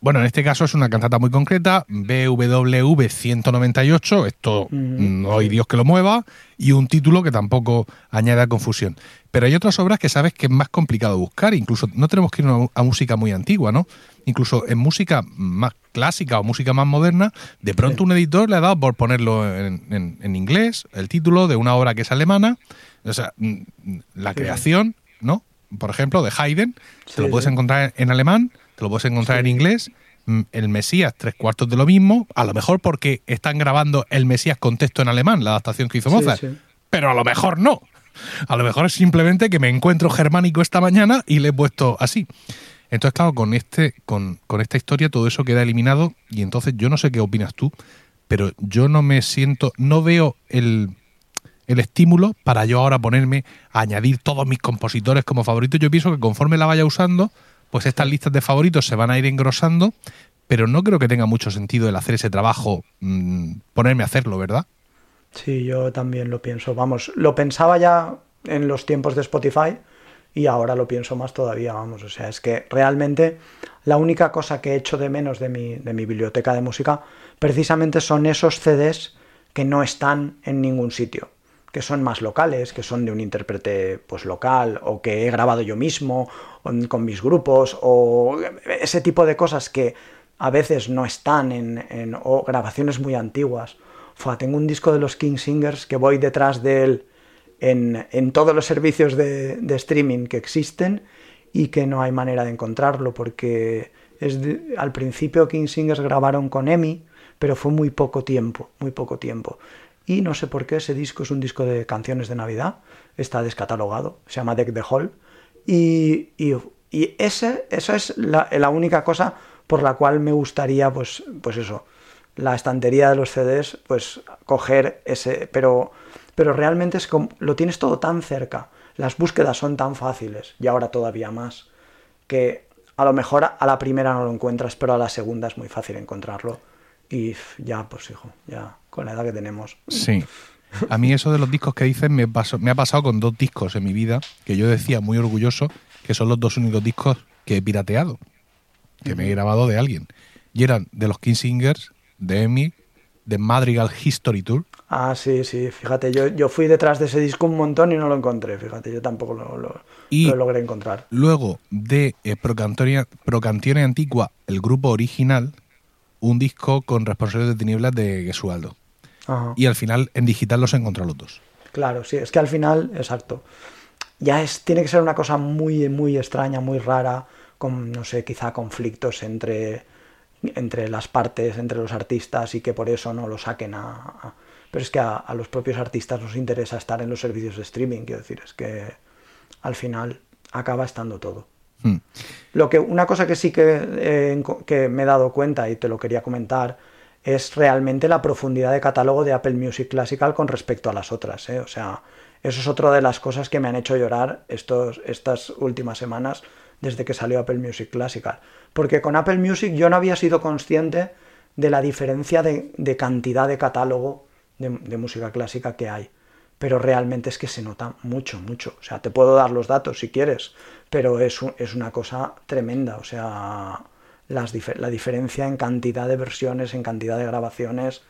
bueno, en este caso es una cantata muy concreta, BWV 198, esto no hay Dios que lo mueva, y un título que tampoco añade confusión. Pero hay otras obras que sabes que es más complicado buscar, incluso no tenemos que ir a, música muy antigua, ¿no? Incluso en música más clásica o música más moderna, de pronto un editor le ha dado por ponerlo en, inglés, el título de una obra que es alemana, o sea, la creación, ¿no? Por ejemplo, de Haydn, te lo puedes encontrar en alemán, te lo puedes encontrar en inglés mm, el Mesías tres cuartos de lo mismo, a lo mejor porque están grabando el Mesías con texto en alemán, la adaptación que hizo Mozart, pero a lo mejor no. A lo mejor es simplemente que me encuentro germánico esta mañana y le he puesto así. Entonces, claro, con, este, con, con esta historia todo eso queda eliminado y entonces yo no sé qué opinas tú, pero yo no me siento, no veo el, el estímulo para yo ahora ponerme a añadir todos mis compositores como favoritos. Yo pienso que conforme la vaya usando, pues estas listas de favoritos se van a ir engrosando, pero no creo que tenga mucho sentido el hacer ese trabajo, mm, ponerme a hacerlo, ¿verdad? Sí, yo también lo pienso. Vamos, lo pensaba ya en los tiempos de Spotify y ahora lo pienso más todavía, vamos. O sea, es que realmente la única cosa que he hecho de menos de mi, de mi biblioteca de música precisamente son esos CDs que no están en ningún sitio que son más locales, que son de un intérprete pues local o que he grabado yo mismo con mis grupos o ese tipo de cosas que a veces no están en, o grabaciones muy antiguas. tengo un disco de los King Singers que voy detrás de él en, todos los servicios de, streaming que existen y que no hay manera de encontrarlo porque es al principio King Singers grabaron con Emi, pero fue muy poco tiempo, muy poco tiempo y no sé por qué ese disco es un disco de canciones de Navidad, está descatalogado, se llama Deck the Hall y, y, ese, eso es la, única cosa por la cual me gustaría, pues, pues eso, la estantería de los CDs, pues coger ese, pero, pero realmente es como, lo tienes todo tan cerca, las búsquedas son tan fáciles y ahora todavía más, que a lo mejor a la primera no lo encuentras, pero a la segunda es muy fácil encontrarlo. Y ya, pues hijo, ya con la edad que tenemos. Sí. A mí eso de los discos que dices me, me ha pasado con dos discos en mi vida que yo decía muy orgulloso que son los dos únicos discos que he pirateado, que me he grabado de alguien. Y eran de los King Singers, de Emmy, de Madrigal History Tour. Ah, sí, sí, fíjate, yo, yo fui detrás de ese disco un montón y no lo encontré, fíjate, yo tampoco lo, logré encontrar. Luego de eh, Procantione Antigua, el grupo original, un disco con Responsables de Tinieblas de Gesualdo. Y al final en digital los he encontrado los dos. Claro, sí, es que al final, exacto. Ya es, tiene que ser una cosa muy, muy extraña, muy rara, con, no sé, quizá conflictos entre, entre las partes, entre los artistas y que por eso no lo saquen a... Pero es que a, los propios artistas nos interesa estar en los servicios de streaming, quiero decir, es que al final acaba estando todo. Hmm. Lo que, una cosa que sí que, eh, que me he dado cuenta y te lo quería comentar es realmente la profundidad de catálogo de Apple Music Classical con respecto a las otras. ¿eh? O sea, eso es otra de las cosas que me han hecho llorar estos, estas últimas semanas desde que salió Apple Music Classical. Porque con Apple Music yo no había sido consciente de la diferencia de, cantidad de catálogo de, música clásica que hay. Pero realmente es que se nota mucho, mucho. O sea, te puedo dar los datos si quieres, pero es, es una cosa tremenda, o sea, la diferencia en cantidad de versiones, en cantidad de grabaciones,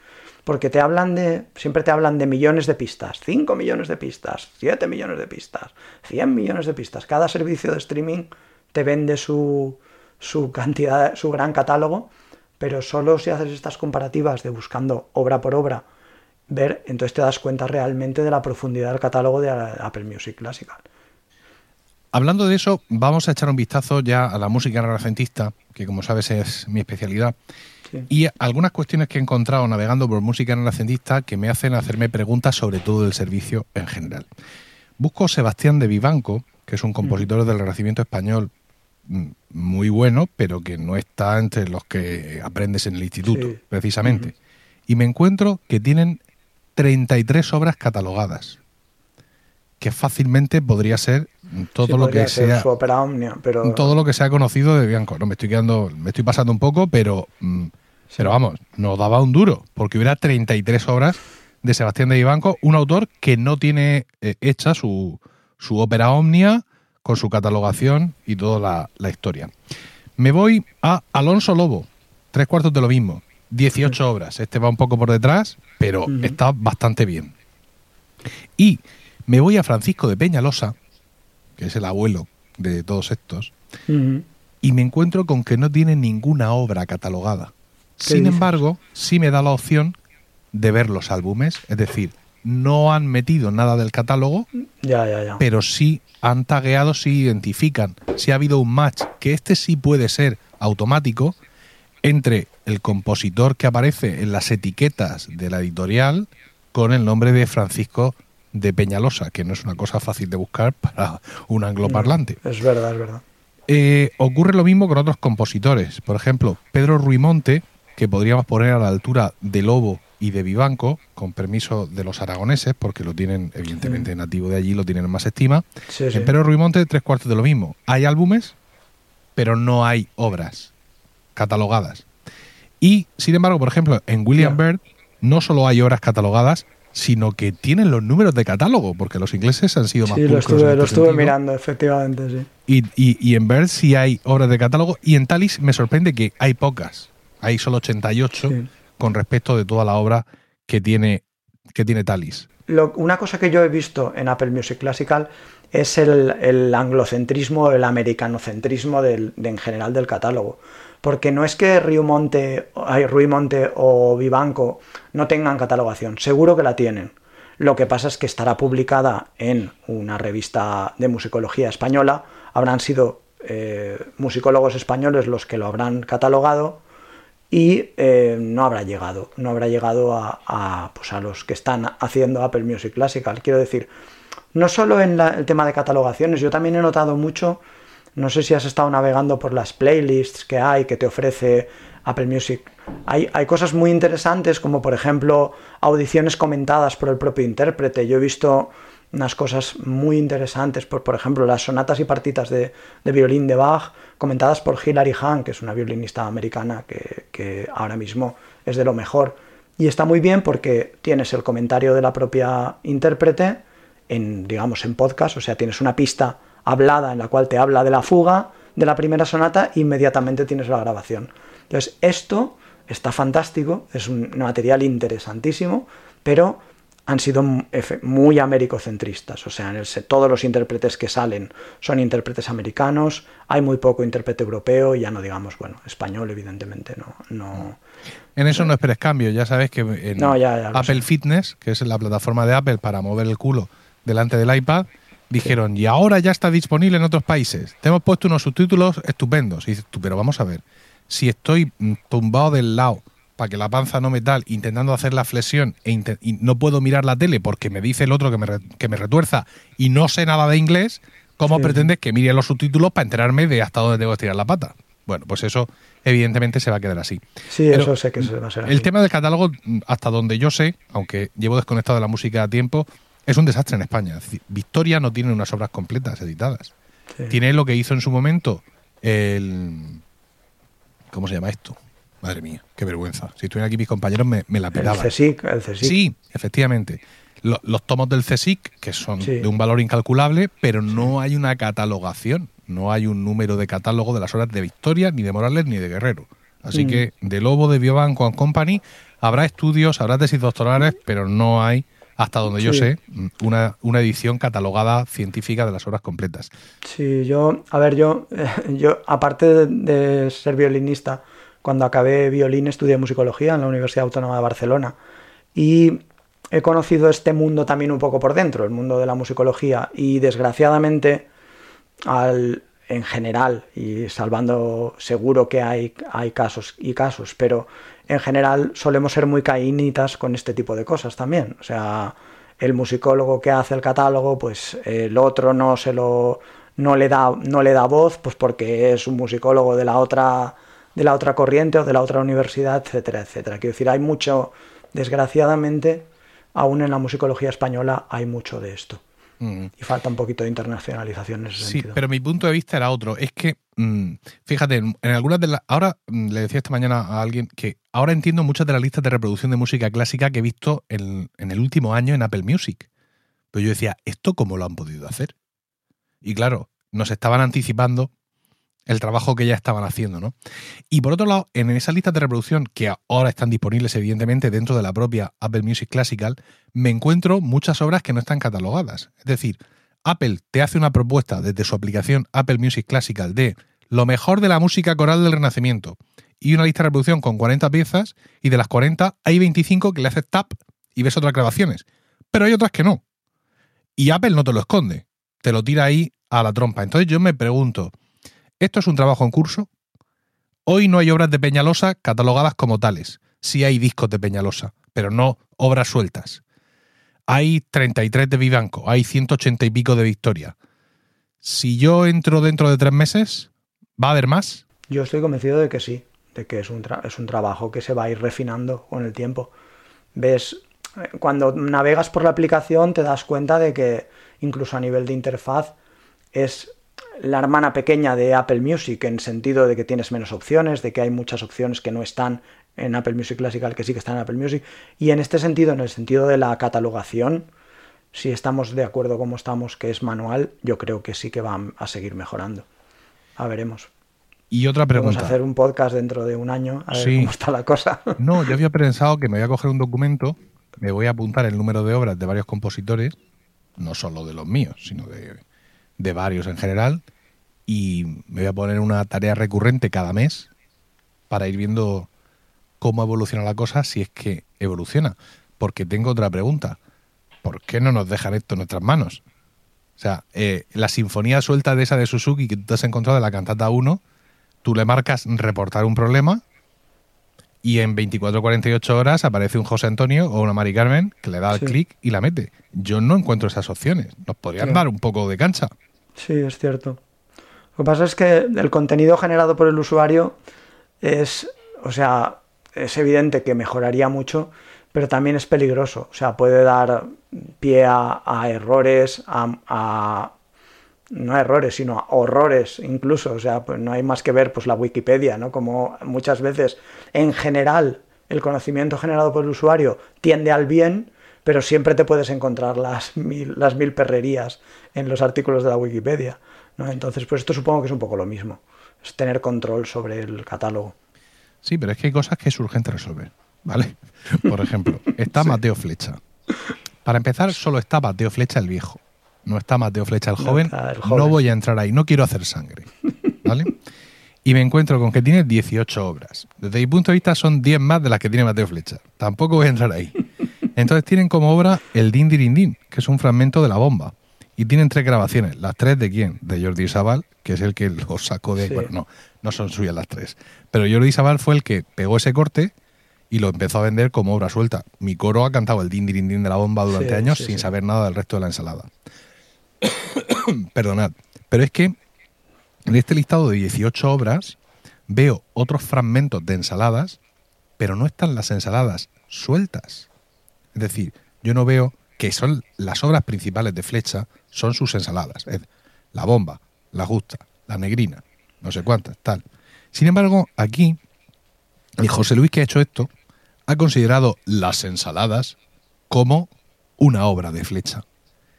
porque te hablan de, siempre te hablan de millones de pistas, 5 millones de pistas, 7 millones de pistas, 100 millones de pistas, cada servicio de streaming te vende su, su cantidad, su gran catálogo, pero solo si haces estas comparativas de buscando obra por obra, ver, entonces te das cuenta realmente de la profundidad del catálogo de Apple Music Classical. Hablando de eso, vamos a echar un vistazo ya a la música renacentista, que como sabes es mi especialidad, y algunas cuestiones que he encontrado navegando por música renacentista que me hacen hacerme preguntas sobre todo el servicio en general. Busco Sebastián de Vivanco, que es un compositor del Renacimiento español mm, muy bueno, pero que no está entre los que aprendes en el instituto, precisamente. Y me encuentro que tienen 33 obras catalogadas que fácilmente podría ser todo lo que sea pero... todo lo que sea conocido de Bianco. No me estoy quedando, me estoy pasando un poco, pero mm, pero vamos, nos daba un duro, porque hubiera 33 obras de Sebastián de Vivanco, un autor que no tiene eh, hecha su, su ópera Omnia con su catalogación y toda la, historia. Me voy a Alonso Lobo, tres cuartos de lo mismo, 18 obras. Este va un poco por detrás, pero está bastante bien. Y me voy a Francisco de Peñalosa, que es el abuelo de todos estos, y me encuentro con que no tiene ninguna obra catalogada. Sin embargo, sí me da la opción de ver los álbumes, es decir, no han metido nada del catálogo, pero sí han tagueado, sí identifican, si ha habido un match, que este sí puede ser automático, entre el compositor que aparece en las etiquetas de la editorial con el nombre de Francisco de Peñalosa, que no es una cosa fácil de buscar para un angloparlante. es verdad, es verdad. Eh, ocurre lo mismo con otros compositores. Por ejemplo, Pedro Ruimonte, que podríamos poner a la altura de Lobo y de Vivanco, con permiso de los aragoneses, porque lo tienen, evidentemente, nativo de allí, lo tienen en más estima. en Pedro Ruimonte, tres cuartos de lo mismo. Hay álbumes, pero no hay obras catalogadas. Y, sin embargo, por ejemplo, en William Byrd no solo hay obras catalogadas, sino que tienen los números de catálogo, porque los ingleses han sido más Sí, lo estuve, lo estuve mirando, efectivamente, sí. Y, y, en Bird sí hay obras de catálogo, y en Talis me sorprende que hay pocas. Hay solo 88 con respecto de toda la obra que tiene, que tiene Talis. una cosa que yo he visto en Apple Music Classical es el, el anglocentrismo, el americanocentrismo del, de, en general del catálogo. Porque no es que Río Monte, Rui Monte o Vivanco no tengan catalogación, seguro que la tienen. Lo que pasa es que estará publicada en una revista de musicología española, habrán sido eh, musicólogos españoles los que lo habrán catalogado y eh, no habrá llegado, no habrá llegado a, pues a, los que están haciendo Apple Music Classical. Quiero decir, no solo en el tema de catalogaciones, yo también he notado mucho no sé si has estado navegando por las playlists que hay, que te ofrece Apple Music. Hay, hay, cosas muy interesantes, como por ejemplo audiciones comentadas por el propio intérprete. Yo he visto unas cosas muy interesantes, por, por ejemplo, las sonatas y partitas de, violín de Bach, comentadas por Hilary Hahn, que es una violinista americana que, que ahora mismo es de lo mejor. Y está muy bien porque tienes el comentario de la propia intérprete en, digamos, en podcast, o sea, tienes una pista hablada en la cual te habla de la fuga de la primera sonata, inmediatamente tienes la grabación. Entonces, esto está fantástico, es un material interesantísimo, pero han sido muy americocentristas, o sea, en el, todos los intérpretes que salen son intérpretes americanos, hay muy poco intérprete europeo, ya no digamos, bueno, español evidentemente no. no en eso no esperes cambio, ya sabes que en Apple Fitness, que es la plataforma de Apple para mover el culo delante del iPad, dijeron, y ahora ya está disponible en otros países. Te hemos puesto unos subtítulos estupendos. Y dices tú, pero vamos a ver, si estoy mm, tumbado del lado para que la panza no me tal, intentando hacer la flexión e y no puedo mirar la tele porque me dice el otro que me, que me retuerza y no sé nada de inglés, ¿cómo pretendes que mire los subtítulos para enterarme de hasta dónde debo estirar la pata? Bueno, pues eso evidentemente se va a quedar así. Sí, eso sé que se va a ser así. El tema del catálogo, mm, hasta donde yo sé, aunque llevo desconectado de la música a tiempo, es un desastre en España. Victoria no tiene unas obras completas editadas. Tiene lo que hizo en su momento el... ¿Cómo se llama esto? Madre mía, qué vergüenza. Si estuvieran aquí mis compañeros me, la pegaban. El CSIC, el CSIC. Sí, efectivamente. Los, tomos del CSIC, que son de un valor incalculable, pero no hay una catalogación. No hay un número de catálogo de las obras de Victoria, ni de Morales, ni de Guerrero. Así mm. que de Lobo, de Biobanco Company, habrá estudios, habrá tesis doctorales, pero no hay hasta donde yo sé, una, una, edición catalogada científica de las obras completas. Sí, yo, a ver, yo, yo aparte de, ser violinista, cuando acabé violín estudié musicología en la Universidad Autónoma de Barcelona y he conocido este mundo también un poco por dentro, el mundo de la musicología y desgraciadamente al, en general y salvando seguro que hay, hay casos y casos, pero en general solemos ser muy caínitas con este tipo de cosas también. O sea, el musicólogo que hace el catálogo, pues el otro no se lo no le da no le da voz, pues porque es un musicólogo de la otra de la otra corriente o de la otra universidad, etcétera, etcétera. Quiero decir, hay mucho, desgraciadamente, aún en la musicología española hay mucho de esto. Mm. Y falta un poquito de internacionalización en ese sí, pero mi punto de vista era otro. Es que, mm, fíjate, en, algunas de las. Ahora mm, le decía esta mañana a alguien que ahora entiendo muchas de las listas de reproducción de música clásica que he visto en, en el último año en Apple Music. Pero yo decía, ¿esto cómo lo han podido hacer? Y claro, nos estaban anticipando el trabajo que ya estaban haciendo, ¿no? Y por otro lado, en esa lista de reproducción, que ahora están disponibles evidentemente dentro de la propia Apple Music Classical, me encuentro muchas obras que no están catalogadas. Es decir, Apple te hace una propuesta desde su aplicación Apple Music Classical de lo mejor de la música coral del Renacimiento y una lista de reproducción con 40 piezas y de las 40 hay 25 que le haces tap y ves otras grabaciones, pero hay otras que no. Y Apple no te lo esconde, te lo tira ahí a la trompa. Entonces yo me pregunto, ¿Esto es un trabajo en curso? Hoy no hay obras de Peñalosa catalogadas como tales. Sí hay discos de Peñalosa, pero no obras sueltas. Hay 33 de Vivanco, hay 180 y pico de Victoria. Si yo entro dentro de tres meses, ¿va a haber más? Yo estoy convencido de que sí, de que es un, es un trabajo que se va a ir refinando con el tiempo. Ves, eh, cuando navegas por la aplicación te das cuenta de que incluso a nivel de interfaz es la hermana pequeña de Apple Music en sentido de que tienes menos opciones, de que hay muchas opciones que no están en Apple Music Classical que sí que están en Apple Music. Y en este sentido, en el sentido de la catalogación, si estamos de acuerdo como estamos, que es manual, yo creo que sí que va a seguir mejorando. A veremos. Y otra pregunta. Vamos a hacer un podcast dentro de un año a ver cómo está la cosa. No, yo había pensado que me voy a coger un documento, me voy a apuntar el número de obras de varios compositores, no solo de los míos, sino de, de varios en general, y me voy a poner una tarea recurrente cada mes para ir viendo cómo evoluciona la cosa, si es que evoluciona. Porque tengo otra pregunta. ¿Por qué no nos dejan esto en nuestras manos? O sea, eh, la sinfonía suelta de esa de Suzuki que tú has encontrado de la cantata 1, tú le marcas reportar un problema y en 24 48 horas aparece un José Antonio o una Mari Carmen que le da el clic y la mete. Yo no encuentro esas opciones. Nos podrían dar un poco de cancha. Sí, es cierto. Lo que pasa es que el contenido generado por el usuario es, o sea, es evidente que mejoraría mucho, pero también es peligroso. O sea, puede dar pie a, errores, a, no a errores, sino a horrores incluso. O sea, pues no hay más que ver pues la Wikipedia, ¿no? Como muchas veces, en general, el conocimiento generado por el usuario tiende al bien, pero siempre te puedes encontrar las mil, las mil perrerías en los artículos de la Wikipedia. ¿no? Entonces, pues esto supongo que es un poco lo mismo. Es tener control sobre el catálogo. Sí, pero es que hay cosas que es urgente resolver, ¿vale? Por ejemplo, está Mateo Flecha. Para empezar, solo está Mateo Flecha el viejo. No está Mateo Flecha el joven. No, voy a entrar ahí, no quiero hacer sangre, ¿vale? Y me encuentro con que tiene 18 obras. Desde mi punto de vista son 10 más de las que tiene Mateo Flecha. Tampoco voy a entrar ahí. Entonces tienen como obra el Din Din Din, que es un fragmento de la bomba. Y tienen tres grabaciones. ¿Las tres de quién? De Jordi Sabal, que es el que lo sacó de... Bueno, no, no son suyas las tres. Pero Jordi Sabal fue el que pegó ese corte y lo empezó a vender como obra suelta. Mi coro ha cantado el din din din de la bomba durante años sin saber nada del resto de la ensalada. Perdonad. Pero es que en este listado de 18 obras veo otros fragmentos de ensaladas, pero no están las ensaladas sueltas. Es decir, yo no veo que son las obras principales de Flecha, son sus ensaladas. Es la bomba, la justa, la negrina, no sé cuántas, tal. Sin embargo, aquí, el José Luis que ha hecho esto, ha considerado las ensaladas como una obra de flecha.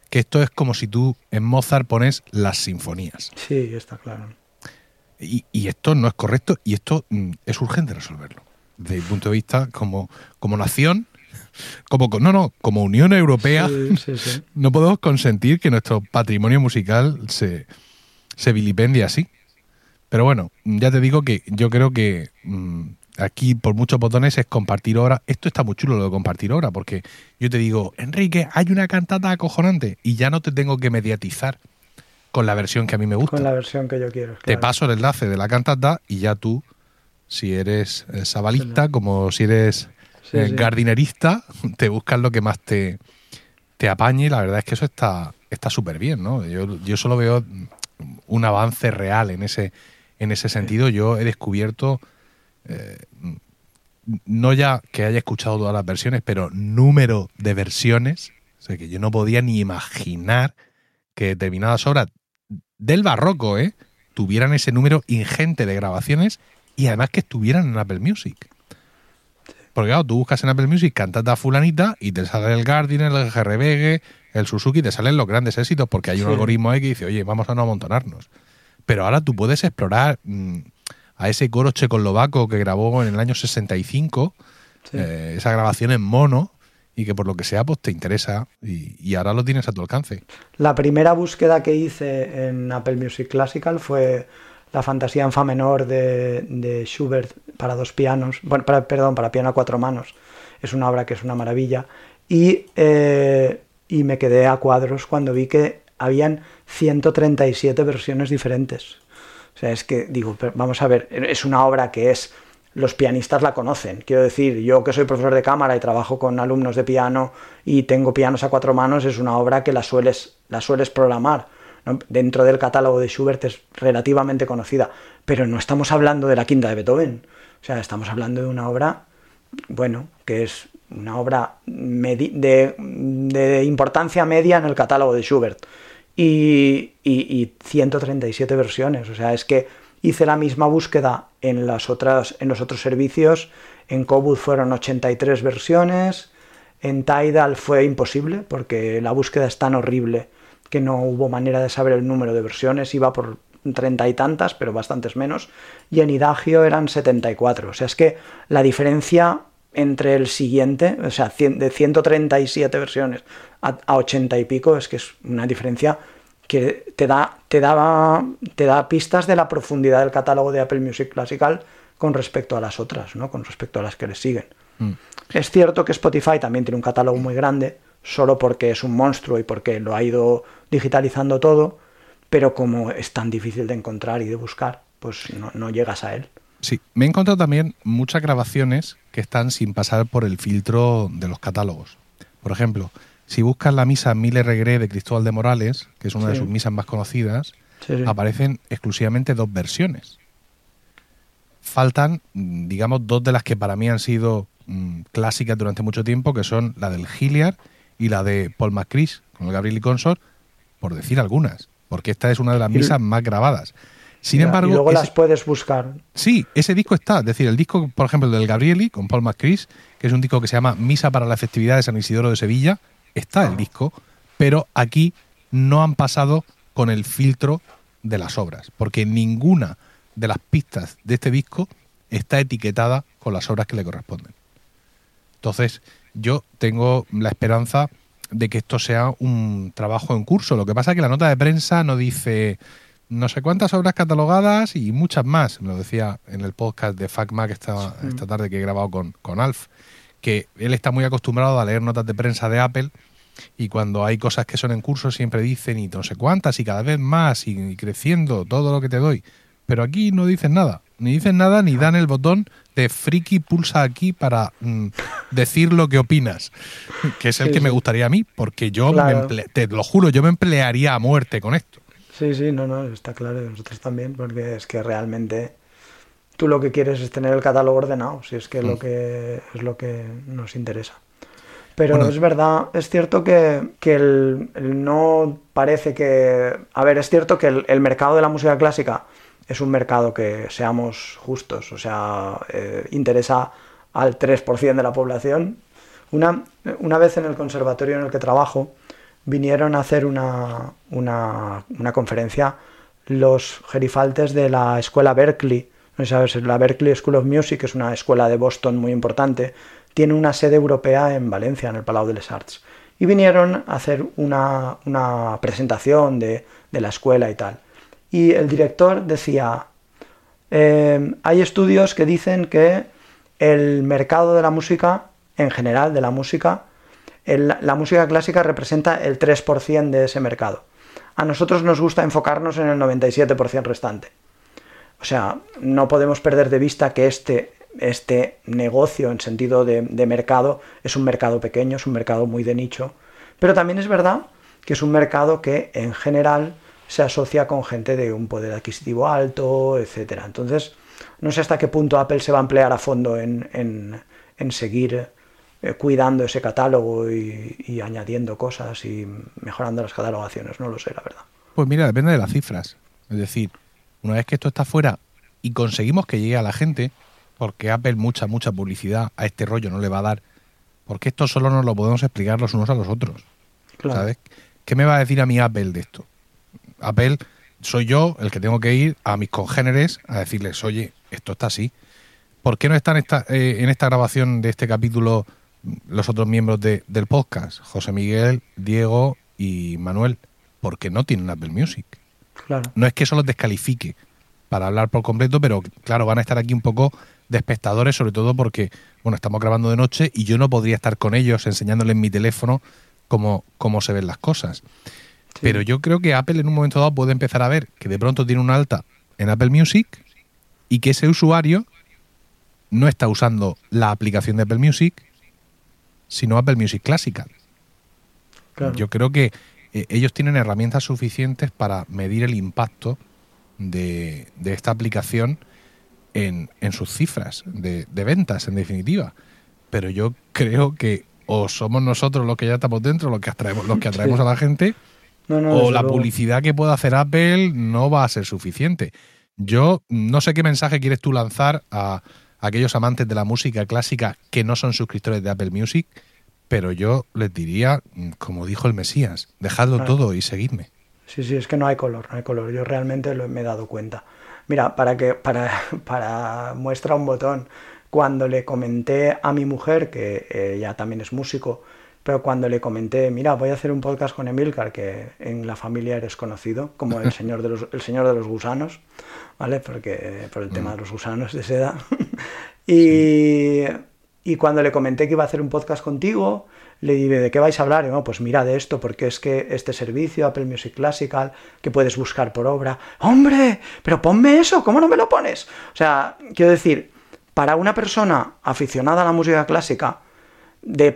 Que esto es como si tú en Mozart pones las sinfonías. Sí, está claro. Y, esto no es correcto y esto mm, es urgente resolverlo. Desde mi punto de vista, como, como nación, como no, no, como Unión Europea, no podemos consentir que nuestro patrimonio musical se, se vilipendie así. Pero bueno, ya te digo que yo creo que mm, aquí por muchos botones es compartir hora. Esto está muy chulo lo de compartir hora, porque yo te digo, Enrique, hay una cantata acojonante y ya no te tengo que mediatizar con la versión que a mí me gusta. Con la versión que yo quiero. Te paso el enlace de la cantata y ya tú, si eres eh, sabalista, como si eres eh, gardinerista, te buscas lo que más te, te apañe. La verdad es que eso está está súper bien, ¿no? Yo, yo solo veo un avance real en ese en ese sentido yo he descubierto, eh, no ya que haya escuchado todas las versiones, pero número de versiones, o sea, que yo no podía ni imaginar que determinadas obras del barroco, ¿eh? tuvieran ese número ingente de grabaciones y además que estuvieran en Apple Music. Porque claro, tú buscas en Apple Music cantata fulanita y te sale el Gardiner, el GRBG, el Suzuki, te salen los grandes éxitos porque hay un algoritmo ahí que dice, oye, vamos a no amontonarnos. Pero ahora tú puedes explorar mm, a ese coro checoslovaco que grabó en el año 65, eh, esa grabación en mono, y que por lo que sea, pues te interesa y, ahora lo tienes a tu alcance. La primera búsqueda que hice en Apple Music Classical fue la fantasía en fa menor de, Schubert para dos pianos, bueno, perdón, para piano a cuatro manos. Es una obra que es una maravilla. Y, eh, y me quedé a cuadros cuando vi que habían 137 versiones diferentes. O sea, es que digo, vamos a ver, es una obra que es los pianistas la conocen. Quiero decir, yo que soy profesor de cámara y trabajo con alumnos de piano y tengo pianos a cuatro manos, es una obra que la sueles, la sueles programar. Dentro del catálogo de Schubert es relativamente conocida, pero no estamos hablando de la quinta de Beethoven. O sea, estamos hablando de una obra, bueno, que es una obra de, importancia media en el catálogo de Schubert. Y, y, y 137 versiones. O sea, es que hice la misma búsqueda en, las otras, en los otros servicios. En Cobut fueron 83 versiones. En Tidal fue imposible porque la búsqueda es tan horrible que no hubo manera de saber el número de versiones. Iba por treinta y tantas, pero bastantes menos. Y en Idagio eran 74. O sea, es que la diferencia entre el siguiente, o sea, de 137 versiones a, a 80 y pico, es que es una diferencia que te da, te, te da pistas de la profundidad del catálogo de Apple Music Classical con respecto a las otras, ¿no? con respecto a las que le siguen. Mm. Es cierto que Spotify también tiene un catálogo muy grande, solo porque es un monstruo y porque lo ha ido digitalizando todo, pero como es tan difícil de encontrar y de buscar, pues no, no llegas a él. Sí, me he encontrado también muchas grabaciones que están sin pasar por el filtro de los catálogos. Por ejemplo, si buscas la misa Mille Regre de Cristóbal de Morales, que es una de sus misas más conocidas, aparecen exclusivamente dos versiones. Faltan, digamos, dos de las que para mí han sido mm, clásicas durante mucho tiempo, que son la del Hilliard y la de Paul McCris, con el Gabriel y Consort, por decir algunas, porque esta es una de las misas más grabadas. Sin embargo. Y luego las puedes buscar. Sí, ese disco está. Es decir, el disco, por ejemplo, del Gabrieli, con Paul McCris, que es un disco que se llama Misa para la Festividad de San Isidoro de Sevilla, está el disco, pero aquí no han pasado con el filtro de las obras, porque ninguna de las pistas de este disco está etiquetada con las obras que le corresponden. Entonces, yo tengo la esperanza de que esto sea un trabajo en curso. Lo que pasa es que la nota de prensa no dice no sé cuántas obras catalogadas y muchas más. Lo decía en el podcast de FacMac esta, esta tarde que he grabado con, con Alf que él está muy acostumbrado a leer notas de prensa de Apple y cuando hay cosas que son en curso siempre dicen y no sé cuántas y cada vez más y, creciendo todo lo que te doy. Pero aquí no dicen nada, ni dicen nada ni dan el botón de friki pulsa aquí para mm, decir lo que opinas, que es el que me gustaría a mí, porque yo, te lo juro, yo me emplearía a muerte con esto. Sí, sí, no, no, está claro, nosotros también, porque es que realmente tú lo que quieres es tener el catálogo ordenado, si es que, lo, mm. que es lo que nos interesa. Pero es verdad, es cierto que, el, no parece que... A ver, es cierto que el, mercado de la música clásica es un mercado que, seamos justos, o sea, eh, interesa al 3% de la población. Una, una vez en el conservatorio en el que trabajo, vinieron a hacer una, una, una conferencia los gerifaltes de la escuela Berkeley, sabes, la Berkeley School of Music es una escuela de Boston muy importante, tiene una sede europea en Valencia, en el Palau de les Arts. Y vinieron a hacer una, presentación de, la escuela y tal. Y el director decía, em, hay estudios que dicen que el mercado de la música, en general de la música, la música clásica representa el 3% de ese mercado. A nosotros nos gusta enfocarnos en el 97% restante. O sea, no podemos perder de vista que este, este negocio en sentido de, mercado es un mercado pequeño, es un mercado muy de nicho, pero también es verdad que es un mercado que en general se asocia con gente de un poder adquisitivo alto, etc. Entonces, no sé hasta qué punto Apple se va a emplear a fondo en, seguir eh, cuidando ese catálogo y, y, añadiendo cosas y mejorando las catalogaciones, no lo sé, la verdad. Pues mira, depende de las cifras. Es decir, una vez que esto está fuera y conseguimos que llegue a la gente, porque Apple mucha, mucha publicidad a este rollo no le va a dar, porque esto solo nos lo podemos explicar los unos a los otros. ¿Sabes? ¿Qué me va a decir a mí Apple de esto? Apple soy yo el que tengo que ir a mis congéneres a decirles, oye, esto está así. ¿Por qué no están esta, eh, en esta grabación de este capítulo los otros miembros del podcast? José Miguel, Diego y Manuel. Porque no tienen Apple Music. No es que eso los descalifique para hablar por completo, pero claro, van a estar aquí un poco de espectadores, sobre todo porque, bueno, estamos grabando de noche y yo no podría estar con ellos enseñándoles en mi teléfono cómo, cómo se ven las cosas. Pero yo creo que Apple en un momento dado puede empezar a ver que de pronto tiene una alta en Apple Music y que ese usuario no está usando la aplicación de Apple Music, sino Apple Music Classical. Yo creo que eh, ellos tienen herramientas suficientes para medir el impacto de, esta aplicación en, sus cifras de, ventas, en definitiva. Pero yo creo que o somos nosotros los que ya estamos dentro, los que atraemos, los que atraemos a la gente, o la publicidad que pueda hacer Apple no va a ser suficiente. Yo no sé qué mensaje quieres tú lanzar a aquellos amantes de la música clásica que no son suscriptores de Apple Music, pero yo les diría, como dijo el Mesías, dejadlo todo y seguidme. Sí, sí, es que no hay color, no hay color. Yo realmente lo, me he dado cuenta. Mira, para que para, para muestra un botón, cuando le comenté a mi mujer, que ella también es músico, pero cuando le comenté, mira, voy a hacer un podcast con Emilcar, que en la familia eres conocido como el señor de los, el señor de los gusanos, ¿vale? Porque, por el tema mm. de los gusanos de seda. y, y, cuando le comenté que iba a hacer un podcast contigo, le dije, ¿de qué vais a hablar? Y no, pues mira de esto, porque es que este servicio, Apple Music Classical, que puedes buscar por obra, ¡hombre! Pero ponme eso, ¿cómo no me lo pones? O sea, quiero decir, para una persona aficionada a la música clásica, de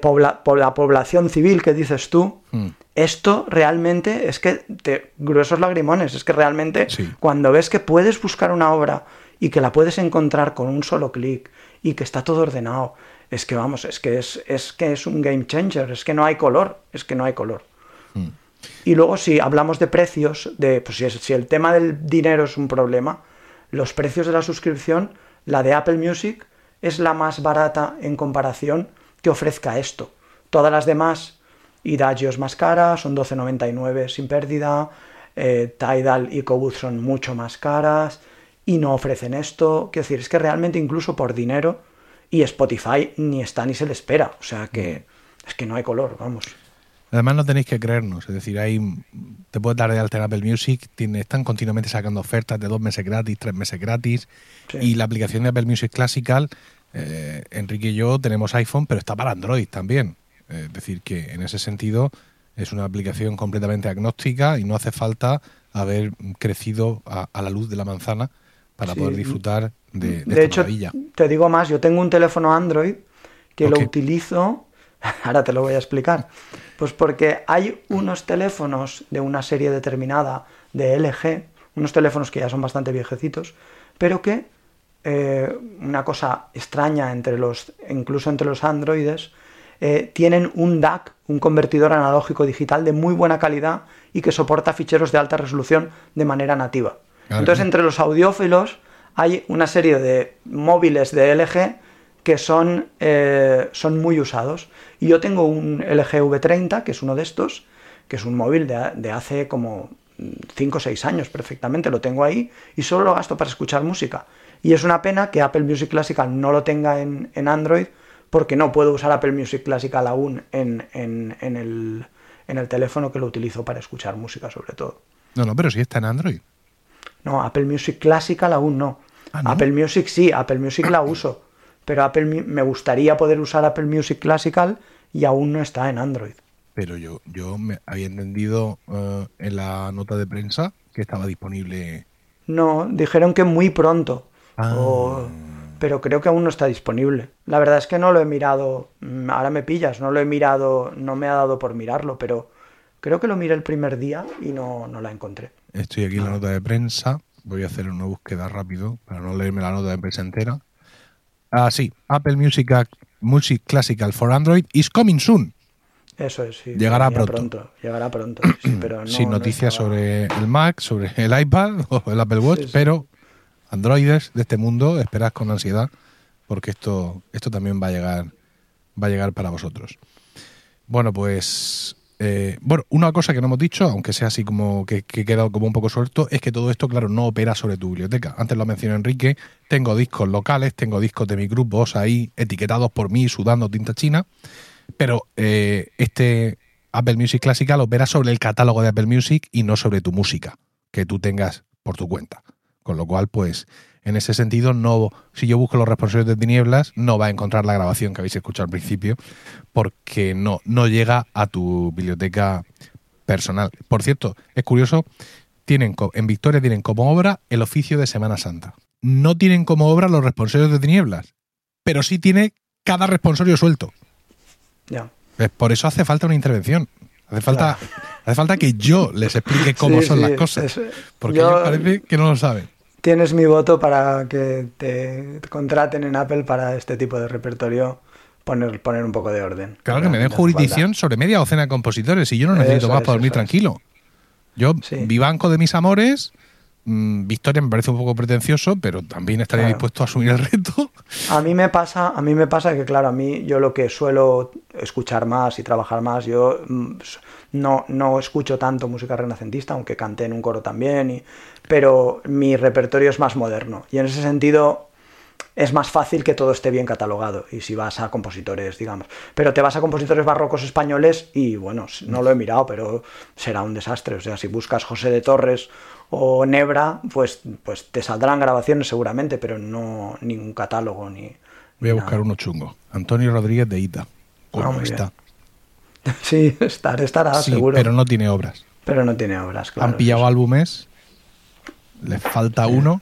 la población civil que dices tú, mm. esto realmente es que te gruesos lagrimones, es que realmente cuando ves que puedes buscar una obra y que la puedes encontrar con un solo clic y que está todo ordenado, es que vamos, es que es, es que es un game changer, es que no hay color, es que no hay color. Mm. Y luego si hablamos de precios, de pues si, si el tema del dinero es un problema, los precios de la suscripción, la de Apple Music es la más barata en comparación que ofrezca esto. Todas las demás, Idagio es más cara, son 12,99 sin pérdida, eh, Tidal y Cobuz son mucho más caras y no ofrecen esto. Quiero decir, es que realmente incluso por dinero y Spotify ni está ni se le espera. O sea que es que no hay color, vamos. Además no tenéis que creernos, es decir, hay, te puedes dar de alta en Apple Music, tiene, están continuamente sacando ofertas de dos meses gratis, tres meses gratis, y la aplicación de Apple Music Classical eh, Enrique y yo tenemos iPhone, pero está para Android también. es decir, que en ese sentido es una aplicación completamente agnóstica y no hace falta haber crecido a, la luz de la manzana para poder disfrutar de, de, de hecho, Te digo más, yo tengo un teléfono Android que lo utilizo, ahora te lo voy a explicar, pues porque hay unos teléfonos de una serie determinada de LG, unos teléfonos que ya son bastante viejecitos, pero que eh, una cosa extraña entre los, incluso entre los androides, eh, tienen un DAC, un convertidor analógico digital de muy buena calidad y que soporta ficheros de alta resolución de manera nativa. Entonces, entre los audiófilos hay una serie de móviles de LG que son, eh, son muy usados. Y yo tengo un LG V30, que es uno de estos, que es un móvil de, de hace como 5 o 6 años perfectamente, lo tengo ahí y solo lo gasto para escuchar música. Y es una pena que Apple Music Classical no lo tenga en, Android porque no puedo usar Apple Music Classical aún en, el, teléfono que lo utilizo para escuchar música sobre todo. No, no, pero sí está en Android. No, Apple Music Classical aún no. Ah, Apple Music sí, Apple Music la uso. Pero Apple me gustaría poder usar Apple Music Classical y aún no está en Android. Pero yo, yo me había entendido eh, en la nota de prensa que estaba disponible. No, dijeron que muy pronto. Ah. pero creo que aún no está disponible. La verdad es que no lo he mirado, mm, ahora me pillas, no lo he mirado, no me ha dado por mirarlo, pero creo que lo miré el primer día y no, no la encontré. Estoy aquí en la nota de prensa, voy a hacer una búsqueda rápido para no leerme la nota de prensa entera. Ah, sí, Apple Music, Music Classical for Android is coming soon. Eso es, sí. Llegará pronto. Llegará pronto, pero Sin noticias sobre el Mac, sobre el iPad o el Apple Watch, pero androides de este mundo, esperad con ansiedad, porque esto, esto también va a llegar, va a llegar para vosotros. Bueno, pues eh, bueno, una cosa que no hemos dicho, aunque sea así como que, que, he quedado como un poco suelto, es que todo esto, claro, no opera sobre tu biblioteca. Antes lo mencionó Enrique, tengo discos locales, tengo discos de mi grupos ahí etiquetados por mí, sudando tinta china, pero eh, este Apple Music Classical opera sobre el catálogo de Apple Music y no sobre tu música que tú tengas por tu cuenta. Con lo cual, pues, en ese sentido, no, si yo busco los responsables de tinieblas, no va a encontrar la grabación que habéis escuchado al principio, porque no, no llega a tu biblioteca personal. Por cierto, es curioso, tienen en Victoria tienen como obra el oficio de Semana Santa. No tienen como obra los responsorios de tinieblas, pero sí tiene cada responsorio suelto. Ya. Pues por eso hace falta una intervención. Hace falta, hace falta que yo les explique cómo son las cosas. porque ellos parece que no lo saben. Tienes mi voto para que te contraten en Apple para este tipo de repertorio poner, poner un poco de orden. Claro, que me den jurisdicción sobre media docena de compositores y yo no necesito más para dormir tranquilo. Yo, vivanco de mis amores, mm, Victoria me parece un poco pretencioso, pero también estaría dispuesto a asumir el reto. A mí me pasa, a mí me pasa que claro, a mí yo lo que suelo escuchar más y trabajar más, yo mm, no, no escucho tanto música renacentista, aunque canté en un coro también, y, pero mi repertorio es más moderno. Y en ese sentido, es más fácil que todo esté bien catalogado. Y si vas a compositores, digamos. Pero te vas a compositores barrocos españoles y bueno, no lo he mirado, pero será un desastre. O sea, si buscas José de Torres o Nebra, pues, pues te saldrán grabaciones seguramente, pero no ningún catálogo ni. Voy a buscar uno chungo. Antonio Rodríguez de Ita. ¿Cómo ah, está? Sí, estar, estará, sí, seguro. Pero no tiene obras. Pero no tiene obras, claro. Han pillado álbumes, les falta uno,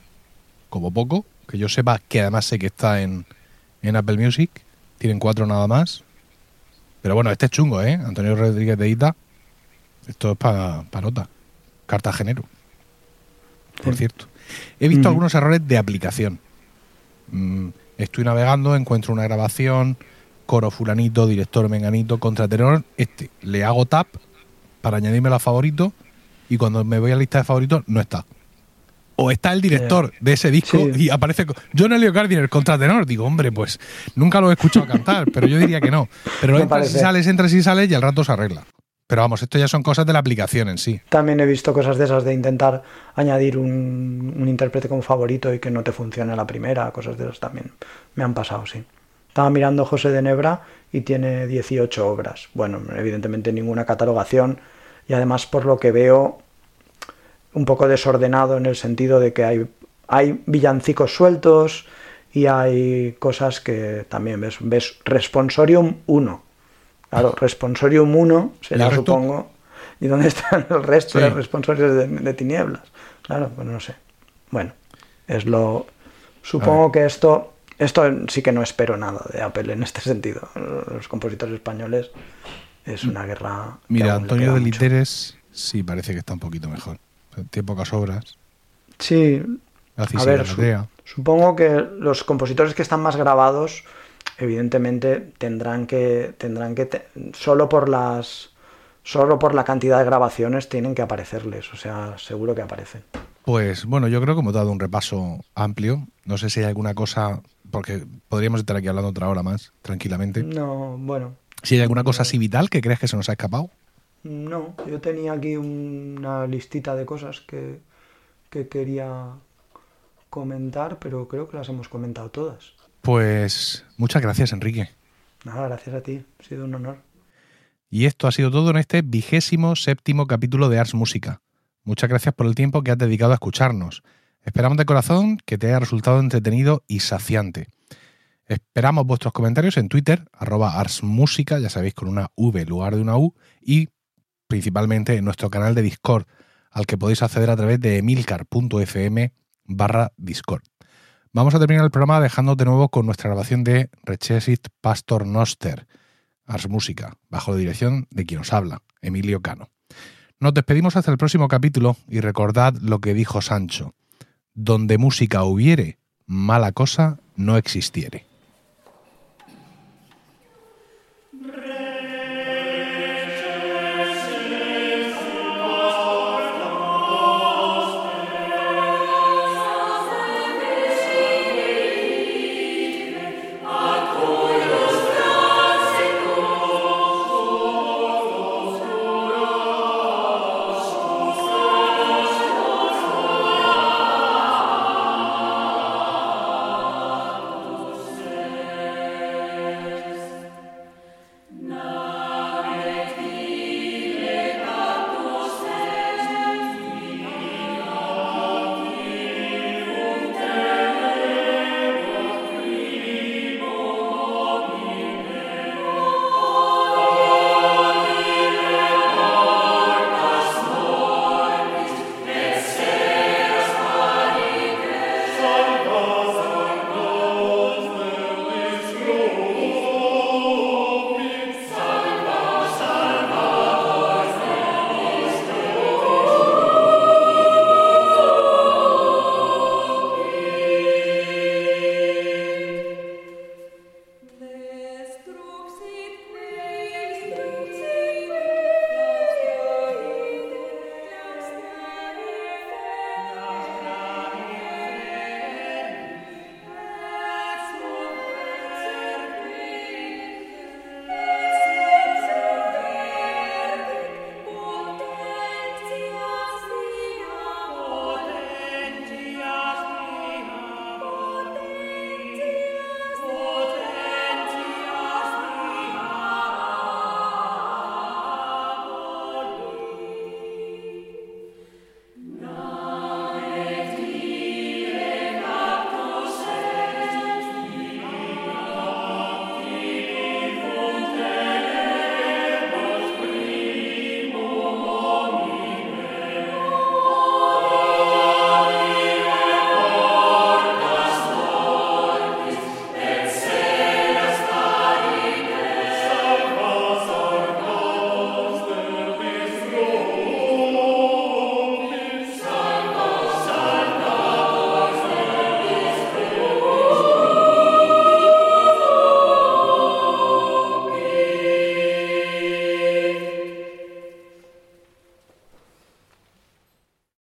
como poco, que yo sepa, que además sé que está en, Apple Music. Tienen cuatro nada más. Pero bueno, este es chungo, ¿eh? Antonio Rodríguez de Ita. Esto es para pa nota. Cartagenero. Por cierto. He visto algunos errores de aplicación. Mm, estoy navegando, encuentro una grabación, coro fulanito, director menganito, contratenor. Este, le hago tap para añadirme a favorito y cuando me voy a la lista de favoritos no está o está el director de ese disco y aparece John Elliot Gardiner contra tenor. Digo, hombre, pues nunca lo he escuchado cantar, pero yo diría que no. Pero entras y sales, entras y sales y al rato se arregla. Pero vamos, esto ya son cosas de la aplicación en sí. También he visto cosas de esas de intentar añadir un, intérprete como favorito y que no te funcione la primera, cosas de esas también me han pasado, sí. Estaba mirando José de Nebra y tiene 18 obras. Bueno, evidentemente ninguna catalogación y además por lo que veo un poco desordenado en el sentido de que hay, hay villancicos sueltos y hay cosas que también ves, ves Responsorium 1. Claro, Responsorium 1 será, supongo, y dónde están el resto de responsorios de, tinieblas. Claro, pues no sé. Bueno, es lo. Supongo que esto. Esto sí que no espero nada de Apple en este sentido. Los compositores españoles es una guerra. Mira, Antonio de Literes sí parece que está un poquito mejor tiene pocas obras. Sí. A ver, supongo que los compositores que están más grabados, evidentemente tendrán que tendrán que solo por las solo por la cantidad de grabaciones tienen que aparecerles, o sea, seguro que aparecen. Pues bueno, yo creo que hemos dado un repaso amplio. No sé si hay alguna cosa, porque podríamos estar aquí hablando otra hora más, tranquilamente. No, bueno. Si hay alguna cosa así vital que crees que se nos ha escapado. No, yo tenía aquí una listita de cosas que, quería comentar, pero creo que las hemos comentado todas. Pues muchas gracias, Enrique. Nada, gracias a ti, ha sido un honor. Y esto ha sido todo en este vigésimo séptimo capítulo de Ars Música. Muchas gracias por el tiempo que has dedicado a escucharnos. Esperamos de corazón que te haya resultado entretenido y saciante. Esperamos vuestros comentarios en Twitter, arroba arsmusica, ya sabéis, con una V en lugar de una U, y principalmente en nuestro canal de Discord, al que podéis acceder a través de emilcar.fm barra Discord. Vamos a terminar el programa dejando de nuevo con nuestra grabación de Rechesit Pastor Noster, Ars Música, bajo la dirección de quien os habla, Emilio Cano. Nos despedimos hasta el próximo capítulo y recordad lo que dijo Sancho, donde música hubiere, mala cosa no existiere.